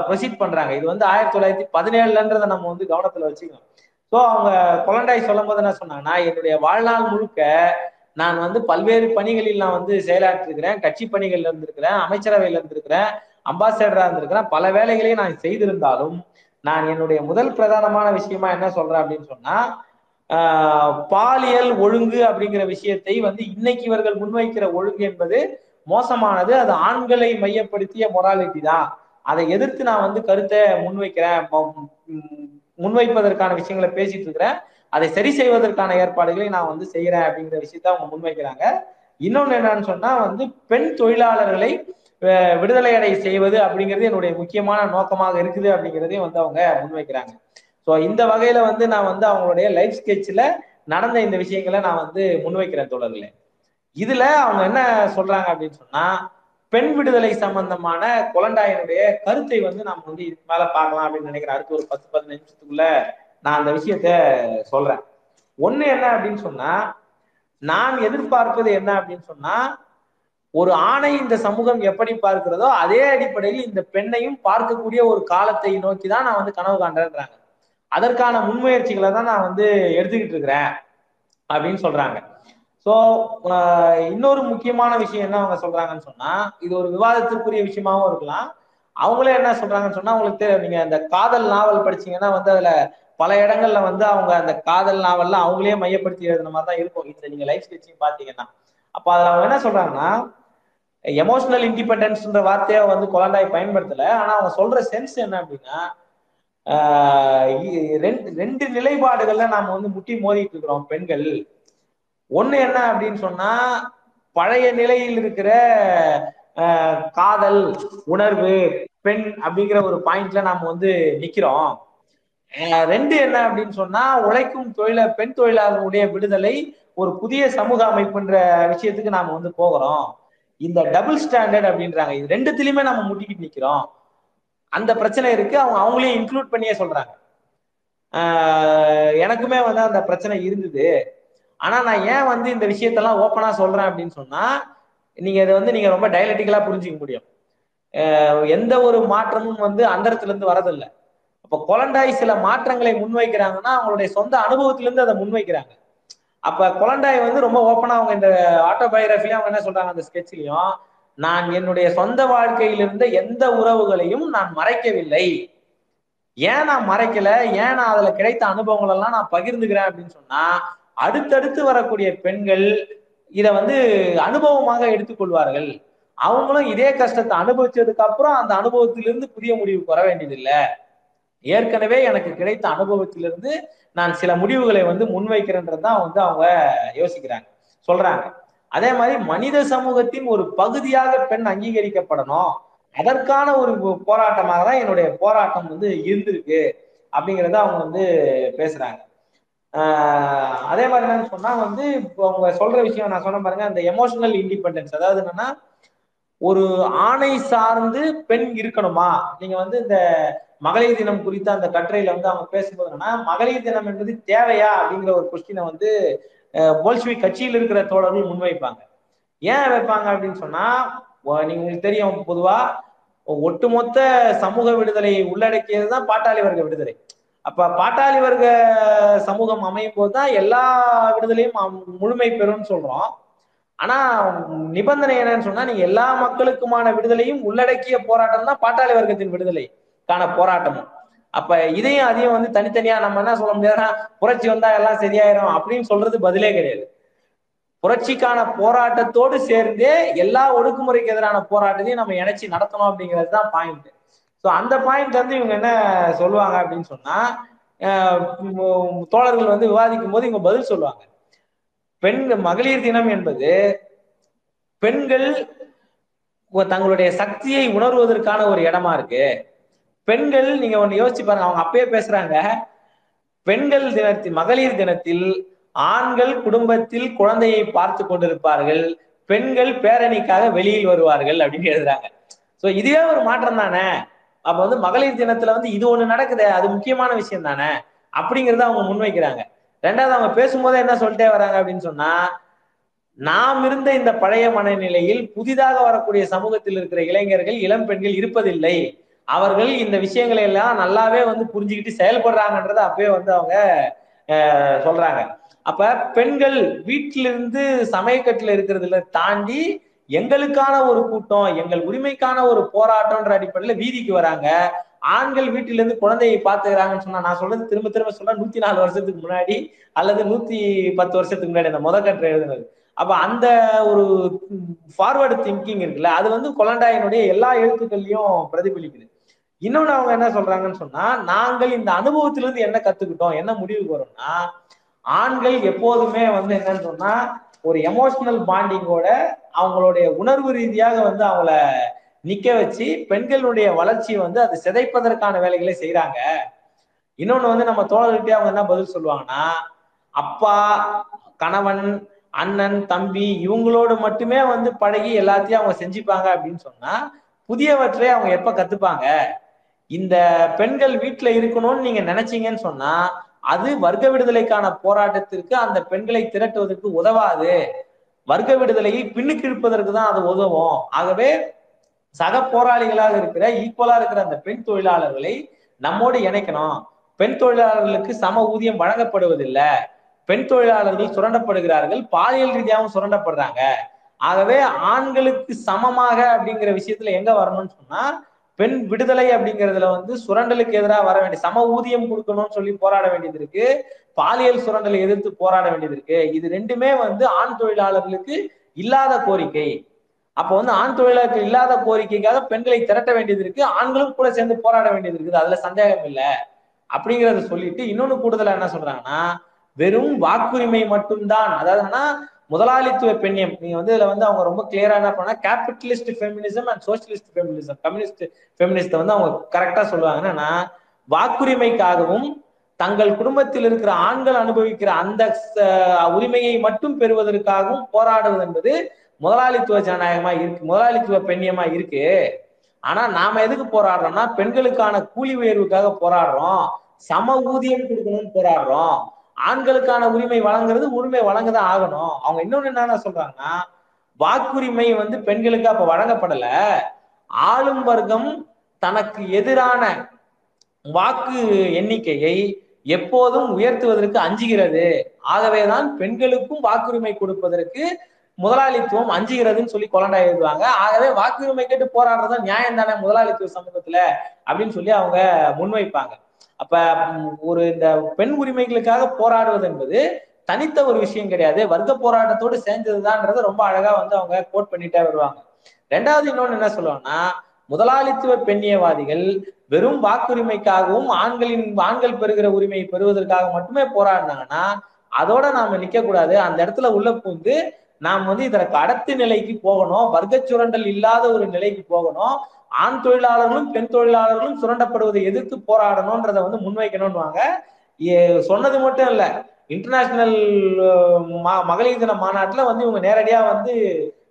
ப்ரொசீட் பண்றாங்க. இது வந்து ஆயிரத்தி தொள்ளாயிரத்தி பதினேழுலன்றதை நம்ம வந்து கவனத்துல வச்சுக்கணும். ஸோ அவங்க குழந்தாய் சொல்லும் போது என்ன சொன்னாங்கன்னா என்னுடைய வாழ்நாள் முழுக்க நான் வந்து பல்வேறு பணிகளில் நான் வந்து செயலாற்றிருக்கிறேன். கட்சி பணிகள்ல இருந்திருக்கிறேன் அமைச்சரவையில இருந்திருக்கிறேன் அம்பாசடரா இருந்திருக்கிறேன். பல வேலைகளையும் நான் செய்திருந்தாலும் நான் என்னுடைய முதல் பிரதானமான விஷயமா என்ன சொல்றேன் அப்படின்னு சொன்னா பாலியல் ஒழுங்கு அப்படிங்கிற விஷயத்தை வந்து இன்னைக்கு இவர்கள் முன்வைக்கிற ஒழுங்கு என்பது மோசமானது. அது ஆண்களை மையப்படுத்திய மொராலிட்டி தான். அதை எதிர்த்து நான் வந்து கருத்தை முன்வைக்கிறேன். முன்வைப்பதற்கான விஷயங்களை பேசிட்டு இருக்கிறேன். அதை சரி செய்வதற்கான ஏற்பாடுகளை நான் வந்து செய்யறேன் அப்படிங்கிற விஷயத்த அவங்க முன்வைக்கிறாங்க. இன்னொன்னு என்னன்னு சொன்னா வந்து பெண் தொழிலாளர்களை விடுதலை அடை செய்வது அப்படிங்கிறது என்னுடைய முக்கியமான நோக்கமாக இருக்குது அப்படிங்கிறதையும் வந்து அவங்க முன்வைக்கிறாங்க. ஸோ இந்த வகையில வந்து நான் வந்து அவங்களுடைய லைஃப் ஸ்கெட்சில் நடந்த இந்த விஷயங்களை நான் வந்து முன்வைக்கிறேன் தொடர்களே இதுல அவங்க என்ன சொல்றாங்க அப்படின்னு சொன்னா பெண் விடுதலை சம்பந்தமான குழந்தாயினுடைய கருத்தை வந்து நம்ம வந்து இதுக்கு மேல பார்க்கலாம் அப்படின்னு நினைக்கிறேன் அடுத்து ஒரு பத்து பதினஞ்சு நிமிஷத்துக்குள்ள நான் அந்த விஷயத்த சொல்றேன். ஒண்ணு என்ன அப்படின்னு சொன்னா நான் எதிர்பார்ப்பது என்ன அப்படின்னு சொன்னா ஒரு ஆணை இந்த சமூகம் எப்படி பார்க்கிறதோ அதே அடிப்படையில் இந்த பெண்ணையும் பார்க்கக்கூடிய ஒரு காலத்தை நோக்கி தான் நான் வந்து கனவு காண்றேன்றாங்க. அதற்கான முன்முயற்சிகளை தான் நான் வந்து எடுத்துக்கிட்டு இருக்கிறேன் அப்படின்னு சொல்றாங்க. ஸோ இன்னொரு முக்கியமான விஷயம் என்ன அவங்க சொல்றாங்கன்னு சொன்னா இது ஒரு விவாதத்திற்குரிய விஷயமாவும் இருக்கலாம். அவங்களே என்ன சொல்றாங்கன்னு சொன்னா உங்களுக்கு நீங்க அந்த காதல் நாவல் படிச்சீங்கன்னா வந்து அதுல பல இடங்கள்ல வந்து அவங்க அந்த காதல் நாவல்ல அவங்களே மையப்படுத்தி எழுதுன மாதிரி தான் இருக்கும். இதுல நீங்க லைஃப் ஸ்கெட்சிங் பாத்தீங்கன்னா அப்ப அதுல அவங்க என்ன சொல்றாங்கன்னா எமோஷனல் இண்டிபெண்டன்ஸ்ன்ற வார்த்தையை வந்து குழந்தாய் பயன்படுத்தல. ஆனா அவங்க சொல்ற சென்ஸ் என்ன அப்படின்னா ரெண்டு ரெண்டு நிலைப்பாடுகள்ல நாம வந்து முட்டி மோதிட்டு இருக்கிறோம் பெண்கள். ஒண்ணு என்ன அப்படின்னு சொன்னா பழைய நிலையில் இருக்கிற காதல் உணர்வு பெண் அப்படிங்கிற ஒரு பாயிண்ட்ல நாம வந்து நிக்கிறோம். ரெண்டு என்ன அப்படின்னு சொன்னா உழைக்கும் தொழில பெண் தொழிலாளர்களுடைய விடுதலை ஒரு புதிய சமூக அமைப்புன்ற விஷயத்துக்கு நாம வந்து போகிறோம். இந்த டபுள் ஸ்டாண்டர்ட் அப்படின்றாங்க. இது ரெண்டுத்திலயுமே நம்ம முட்டிக்கிட்டு நிக்கிறோம். அந்த பிரச்சனை இருக்கு. அவங்க அவங்களையும் இன்க்ளூட் பண்ணியே சொல்றாங்க. எனக்குமே வந்து அந்த பிரச்சனை இருந்தது. ஆனா நான் ஏன் வந்து இந்த விஷயத்தெல்லாம் ஓப்பனா சொல்றேன் அப்படின்னு சொன்னா நீங்க இதை வந்து நீங்க ரொம்ப டைலட்டிக்கலா புரிஞ்சுக்க முடியும். எந்த ஒரு மாற்றமும் வந்து அந்தரத்துல இருந்து வரதில்லை. அப்ப குழந்தாய் சில மாற்றங்களை முன்வைக்கிறாங்கன்னா அவங்களுடைய சொந்த அனுபவத்திலிருந்து அதை முன்வைக்கிறாங்க. அப்ப குழந்தாய் வந்து ரொம்ப ஓப்பனா அவங்க இந்த ஆட்டோபயோகிராஃபிலையும் அவங்க என்ன சொல்றாங்க அந்த ஸ்கெட்ச்லயும் நான் என்னுடைய சொந்த வாழ்க்கையில் இருந்த எந்த உறவுகளையும் நான் மறைக்கவில்லை. ஏன் நான் மறைக்கல? ஏன் நான் அதுல கிடைத்த அனுபவங்கள் எல்லாம் நான் பகிர்ந்துக்கிறேன் அப்படின்னு சொன்னா அடுத்தடுத்து வரக்கூடிய பெண்கள் இதை வந்து அனுபவமாக எடுத்துக்கொள்வார்கள் அவங்களும் இதே கஷ்டத்தை அனுபவிச்சதுக்கு அப்புறம் அந்த அனுபவத்திலிருந்து புதிய முடிவுக்கு வர வேண்டியதில்லை. ஏற்கனவே எனக்கு கிடைத்த அனுபவத்திலிருந்து நான் சில முடிவுகளை வந்து முன்வைக்கிறேன்றதான் வந்து அவங்க யோசிக்கிறாங்க. சொல்றாங்க. அதே மாதிரி மனித சமூகத்தின் ஒரு பகுதியாக பெண் அங்கீகரிக்கப்படணும். அதற்கான ஒரு போராட்டமாக தான் என்னுடைய போராட்டம் வந்து இருந்திருக்கு அப்படிங்கிறத அவங்க வந்து பேசுறாங்க. ஆஹ் அதே மாதிரி என்னன்னு சொன்னா வந்து இப்போ அவங்க சொல்ற விஷயம் நான் சொன்ன பாருங்க அந்த எமோஷனல் இண்டிபெண்டன்ஸ் அதாவது என்னன்னா ஒரு ஆணை சார்ந்து பெண் இருக்கணுமா? நீங்க வந்து இந்த மகளிர் தினம் குறித்த அந்த கட்டுரையில வந்து அவங்க பேசும்போது என்னன்னா மகளிர் தினம் என்பது தேவையா அப்படிங்கிற ஒரு கொஸ்டினை வந்து போல்ஸ்வி கட்சியில் இருக்கிற தோழர்கள் முன்வைப்பாங்க. ஏன் வைப்பாங்க அப்படின்னு சொன்னா ஒ- நீங்க உங்களுக்கு தெரியும் பொதுவா ஒட்டுமொத்த சமூக விடுதலையை உள்ளடக்கியது தான் பாட்டாளி வர்க்க விடுதலை. அப்ப பாட்டாளி வர்க்க சமூகம் அமையும் போதுதான் எல்லா விடுதலையும் அம்- முழுமை பெறும்னு சொல்றோம். ஆனா நிபந்தனை என்னன்னு சொன்னா நீங்க எல்லா மக்களுக்குமான விடுதலையும் உள்ளடக்கிய போராட்டம் தான் பாட்டாளி வர்க்கத்தின் விடுதலைக்கான போராட்டமும். அப்ப இதையும் அதையும் வந்து தனித்தனியா நம்ம என்ன சொல்ல முடியாதுன்னா புரட்சி வந்தா எல்லாம் சரியாயிரும் அப்படின்னு சொல்றது பதிலே கிடையாது. புரட்சிக்கான போராட்டத்தோடு சேர்ந்தே எல்லா ஒடுக்குமுறைக்கு எதிரான போராட்டத்தையும் நம்ம இணைச்சி நடத்தணும் அப்படிங்கிறது தான் பாயிண்ட் ஸோ அந்த பாயிண்ட் வந்து இவங்க என்ன சொல்லுவாங்க அப்படின்னு சொன்னா தோழர்கள் வந்து விவாதிக்கும் போது இவங்க பதில் சொல்லுவாங்க. பெண் மகளிர் தினம் என்பது பெண்கள் தங்களுடைய சக்தியை உணர்வதற்கான ஒரு இடமா இருக்கு. பெண்கள் நீங்க ஒண்ணு யோசிச்சு பாருங்க அவங்க அப்பயே பேசுறாங்க. பெண்கள் தினத்தில் மகளிர் தினத்தில் ஆண்கள் குடும்பத்தில் குழந்தையை பார்த்து கொண்டிருப்பார்கள். பெண்கள் பேரணிக்காக வெளியில் வருவார்கள் அப்படின்னு எழுதுறாங்க. சோ இதுவே ஒரு மாற்றம் தானே? அப்ப வந்து மகளிர் தினத்துல வந்து இது ஒண்ணு நடக்குதே அது முக்கியமான விஷயம் தானே? அப்படிங்கறத அவங்க முன்வைக்கிறாங்க. ரெண்டாவது அவங்க பேசும்போதே என்ன சொல்லிட்டே வராங்க அப்படின்னு சொன்னா நாம் இருந்த இந்த பழைய மனநிலையில் புதிதாக வரக்கூடிய சமூகத்தில் இருக்கிற இளைஞர்கள் இளம் பெண்கள் இருப்பதில்லை. அவர்கள் இந்த விஷயங்களை எல்லாம் நல்லாவே வந்து புரிஞ்சுக்கிட்டு செயல்படுறாங்கன்றத அப்பவே வந்து அவங்க சொல்றாங்க. அப்ப பெண்கள் வீட்டிலிருந்து சமயக்கட்டுல இருக்கிறதுல தாண்டி எங்களுக்கான ஒரு கூட்டம் எங்கள் உரிமைக்கான ஒரு போராட்டம்ன்ற அடிப்படையில வீதிக்கு வராங்க. ஆண்கள் வீட்டில இருந்து குழந்தையை பாத்துக்கிறாங்கன்னு சொன்னா நான் சொல்றது திரும்ப திரும்ப சொன்னா நூத்தி நாலு வருஷத்துக்கு முன்னாடி அல்லது நூத்தி பத்து வருஷத்துக்கு முன்னாடி அந்த முதற்கற்றை எழுதுனது. அப்ப அந்த ஒரு ஃபார்வர்டு திங்கிங் இருக்குல்ல அது வந்து கொலண்டாயினுடைய எல்லா எழுத்துக்கள்லயும் பிரதிபலிக்குது. இன்னொன்னு அவங்க என்ன சொல்றாங்கன்னு சொன்னா நாங்கள் இந்த அனுபவத்திலிருந்து என்ன கத்துக்கிட்டோம் என்ன முடிவுக்கு வரோம்னா ஆண்கள் எப்போதுமே வந்து என்னன்னு சொன்னா ஒரு எமோஷனல் பாண்டிங்கோட அவங்களுடைய உணர்வு ரீதியாக வந்து அவங்கள நிக்க வச்சு பெண்களுடைய வளர்ச்சியை வந்து அது சிதைப்பதற்கான வேலைகளை செய்யறாங்க இன்னொன்னு வந்து நம்ம தோழர்கிட்டே அவங்க என்ன பதில் சொல்லுவாங்கன்னா அப்பா கணவன் அண்ணன் தம்பி இவங்களோடு மட்டுமே வந்து பழகி எல்லாத்தையும் அவங்க செஞ்சுப்பாங்க அப்படின்னு சொன்னா புதியவற்றை அவங்க எப்ப கத்துப்பாங்க? இந்த பெண்கள் வீட்டுல இருக்கணும்னு நீங்க நினைச்சீங்கன்னு சொன்னா அது வர்க்க விடுதலைக்கான போராட்டத்திற்கு அந்த பெண்களை திரட்டுவதற்கு உதவாது. வர்க்க விடுதலையை பின்னுக்கு இழுப்பதற்கு தான் அது உதவும். ஆகவே சக போராளிகளாக இருக்கிற ஈக்குவலா இருக்கிற அந்த பெண் தொழிலாளர்களை நம்மோடு இணைக்கணும். பெண் தொழிலாளர்களுக்கு சம ஊதியம் வழங்கப்படுவதில்லை. பெண் தொழிலாளர்கள் சுரண்டப்படுகிறார்கள். பாலியல் ரீதியாகவும் சுரண்டப்படுறாங்க. ஆகவே ஆண்களுக்கு சமமாக அப்படிங்கிற விஷயத்துல எங்க வரணும்னு சொன்னா பெண் விடுதலை அப்படிங்கிறதுல வந்து சுரண்டலுக்கு எதிராக வர வேண்டிய சம ஊதியம் கொடுக்கணும்னு சொல்லி போராட வேண்டியது இருக்கு. பாலியல் சுரண்டலை எதிர்த்து போராட வேண்டியது இருக்கு. இது ரெண்டுமே வந்து ஆண் தொழிலாளர்களுக்கு இல்லாத கோரிக்கை. அப்போ வந்து ஆண் தொழிலாளர்கள் இல்லாத கோரிக்கைக்காக பெண்களை திரட்ட வேண்டியது இருக்கு. ஆண்களும் கூட சேர்ந்து போராட வேண்டியது இருக்குது. அதுல சந்தேகம் இல்லை. அப்படிங்கறத சொல்லிட்டு இன்னொன்னு கூடுதலா என்ன சொல்றாங்கன்னா வெறும் வாக்குரிமை மட்டும்தான். அதாவதுன்னா முதலாளித்துவ பெண்ணியம். நீங்க வந்து இதுல வந்து அவங்க ரொம்ப கிளியரா என்ன பண்ணா capitalist feminism and socialist feminism communist feminist வந்து அவங்க கரெக்டா சொல்லுவாங்க என்னன்னா வாக்குரிமைக்காகவும் தங்கள் குடும்பத்தில் இருக்கிற ஆண்கள் அனுபவிக்கிற அந்த உரிமையை மட்டும் பெறுவதற்காகவும் போராடுவது என்பது முதலாளித்துவ ஜனநாயகமா இருக்கு முதலாளித்துவ பெண்ணியமா இருக்கு. ஆனா நாம எதுக்கு போராடுறோம்னா பெண்களுக்கான கூலி உயர்வுக்காக போராடுறோம். சம ஊதியம் கொடுக்கணும்னு போராடுறோம். ஆண்களுக்கான உரிமை வழங்குறது உரிமை வழங்க தான் ஆகணும். அவங்க இன்னொன்னு என்ன சொல்றாங்கன்னா வாக்குரிமை வந்து பெண்களுக்கு அப்ப வழங்கப்படல. ஆளும் வர்க்கம் தனக்கு எதிரான வாக்கு எண்ணிக்கையை எப்போதும் உயர்த்துவதற்கு அஞ்சுகிறது. ஆகவேதான் பெண்களுக்கும் வாக்குரிமை கொடுப்பதற்கு முதலாளித்துவம் அஞ்சுகிறதுன்னு சொல்லி கொலண்டா எழுதுவாங்க. ஆகவே வாக்குரிமை கேட்டு போராடுறது நியாயம் தானே முதலாளித்துவ சமூகத்துல அப்படின்னு சொல்லி அவங்க முன்வைப்பாங்க. அப்ப ஒரு இந்த பெண் உரிமைகளுக்காக போராடுவது என்பது தனித்த ஒரு விஷயம் கிடையாது. வர்க்க போராட்டத்தோடு சேர்ந்ததுதான்ன்றத ரொம்ப அழகா வந்து அவங்க கோட் பண்ணிட்டே வருவாங்க. ரெண்டாவது இன்னொன்னு என்ன சொல்லுவாங்கன்னா முதலாளித்துவ பெண்ணியவாதிகள் வெறும் வாக்குரிமைக்காகவும் ஆண்களின் ஆண்கள் பெறுகிற உரிமையை பெறுவதற்காக மட்டுமே போராடினாங்கன்னா அதோட நாம நிக்க கூடாது அந்த இடத்துல உள்ள பூந்து நாம் வந்து இதற்கு அடுத்த நிலைக்கு போகணும். வர்க்க சுரண்டல் இல்லாத ஒரு நிலைக்கு போகணும். ஆண் தொழிலாளர்களும் பெண் தொழிலாளர்களும் சுரண்டப்படுவதை எதிர்த்து போராடணும்ன்றதை வந்து முன்வைக்கணும்னுவாங்க சொன்னது மட்டும் இல்ல. இன்டர்நேஷனல் மகளிர் தின மாநாட்டுல வந்து இவங்க நேரடியா வந்து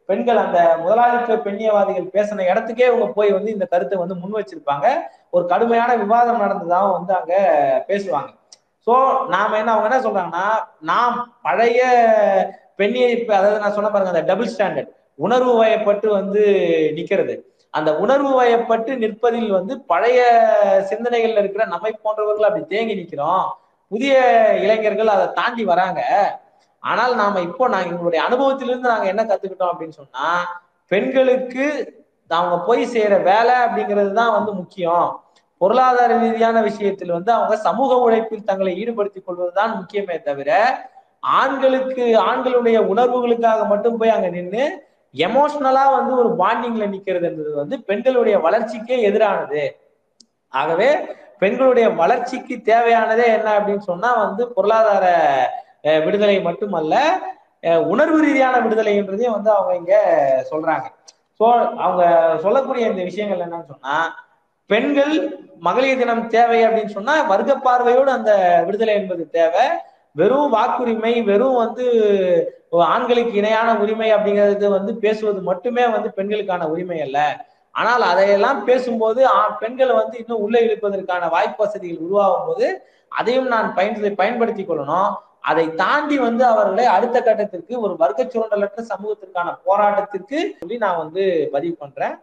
பெண்கள் அந்த முதலாளித்துவ பெண்ணியவாதிகள் பேசின இடத்துக்கே இவங்க போய் வந்து இந்த கருத்தை வந்து முன் வச்சிருப்பாங்க ஒரு கடுமையான விவாதம் நடந்ததாகவும் வந்து அங்க பேசுவாங்க. சோ நாம என்ன அவங்க என்ன சொல்றாங்கன்னா நாம் பழைய பெண்ணிய அதாவது நான் சொன்ன பாருங்க அந்த டபுள் ஸ்டாண்டர்ட் உணர்வு வயப்பட்டு வந்து நிக்கிறது. அந்த உணர்வு வயப்பட்டு நிற்பதில் வந்து பழைய சிந்தனைகள்ல இருக்கிற நம்மை போன்றவர்கள் அப்படி தேங்கி நிற்கிறோம். புதிய இளைஞர்கள் அதை தாண்டி வராங்க. ஆனால் நாம இப்போ நாங்க எங்களுடைய அனுபவத்திலிருந்து நாங்க என்ன கத்துக்கிட்டோம் அப்படின்னு சொன்னா பெண்களுக்கு அவங்க போய் செய்யற வேலை அப்படிங்கிறது தான் வந்து முக்கியம். பொருளாதார ரீதியான விஷயத்தில் வந்து அவங்க சமூக உழைப்பில் தங்களை ஈடுபடுத்திக் கொள்வதுதான் முக்கியமே தவிர ஆண்களுக்கு ஆண்களுடைய உணர்வுகளுக்காக மட்டும் போய் அங்க நின்று எமோஷனலா வந்து ஒரு பாண்டிங்ல நிக்கிறதுன்றது வந்து பெண்களுடைய வளர்ச்சிக்கே எதிரானது. ஆகவே பெண்களுடைய வளர்ச்சிக்கு தேவையானதே என்ன அப்படின்னு சொன்னா வந்து பொருளாதார விடுதலை மட்டுமல்ல உணர்வு ரீதியான விடுதலைன்றதையும் வந்து அவங்க இங்க சொல்றாங்க. ஸோ அவங்க சொல்லக்கூடிய இந்த விஷயங்கள் என்னன்னு சொன்னா பெண்கள் மகளிர் தினம் தேவை அப்படின்னு சொன்னா வர்க்க பார்வையோடு அந்த விடுதலை என்பது தேவை. வெறும் வாக்குரிமை வெறும் வந்து ஆண்களுக்கு இணையான உரிமை அப்படிங்கிறது வந்து பேசுவது மட்டுமே வந்து பெண்களுக்கான உரிமை அல்ல. ஆனால் அதையெல்லாம் பேசும்போது பெண்களை வந்து இன்னும் உள்ளே இழுப்பதற்கான வாய்ப்பு வசதிகள் உருவாகும் போது அதையும் நான் பயன் பயன்படுத்தி கொள்ளணும். அதை தாண்டி வந்து அவர்களை அடுத்த கட்டத்திற்கு ஒரு வர்க்க சுரண்டலற்ற சமூகத்திற்கான போராட்டத்திற்கு சொல்லி நான் வந்து பதிவு பண்றேன்.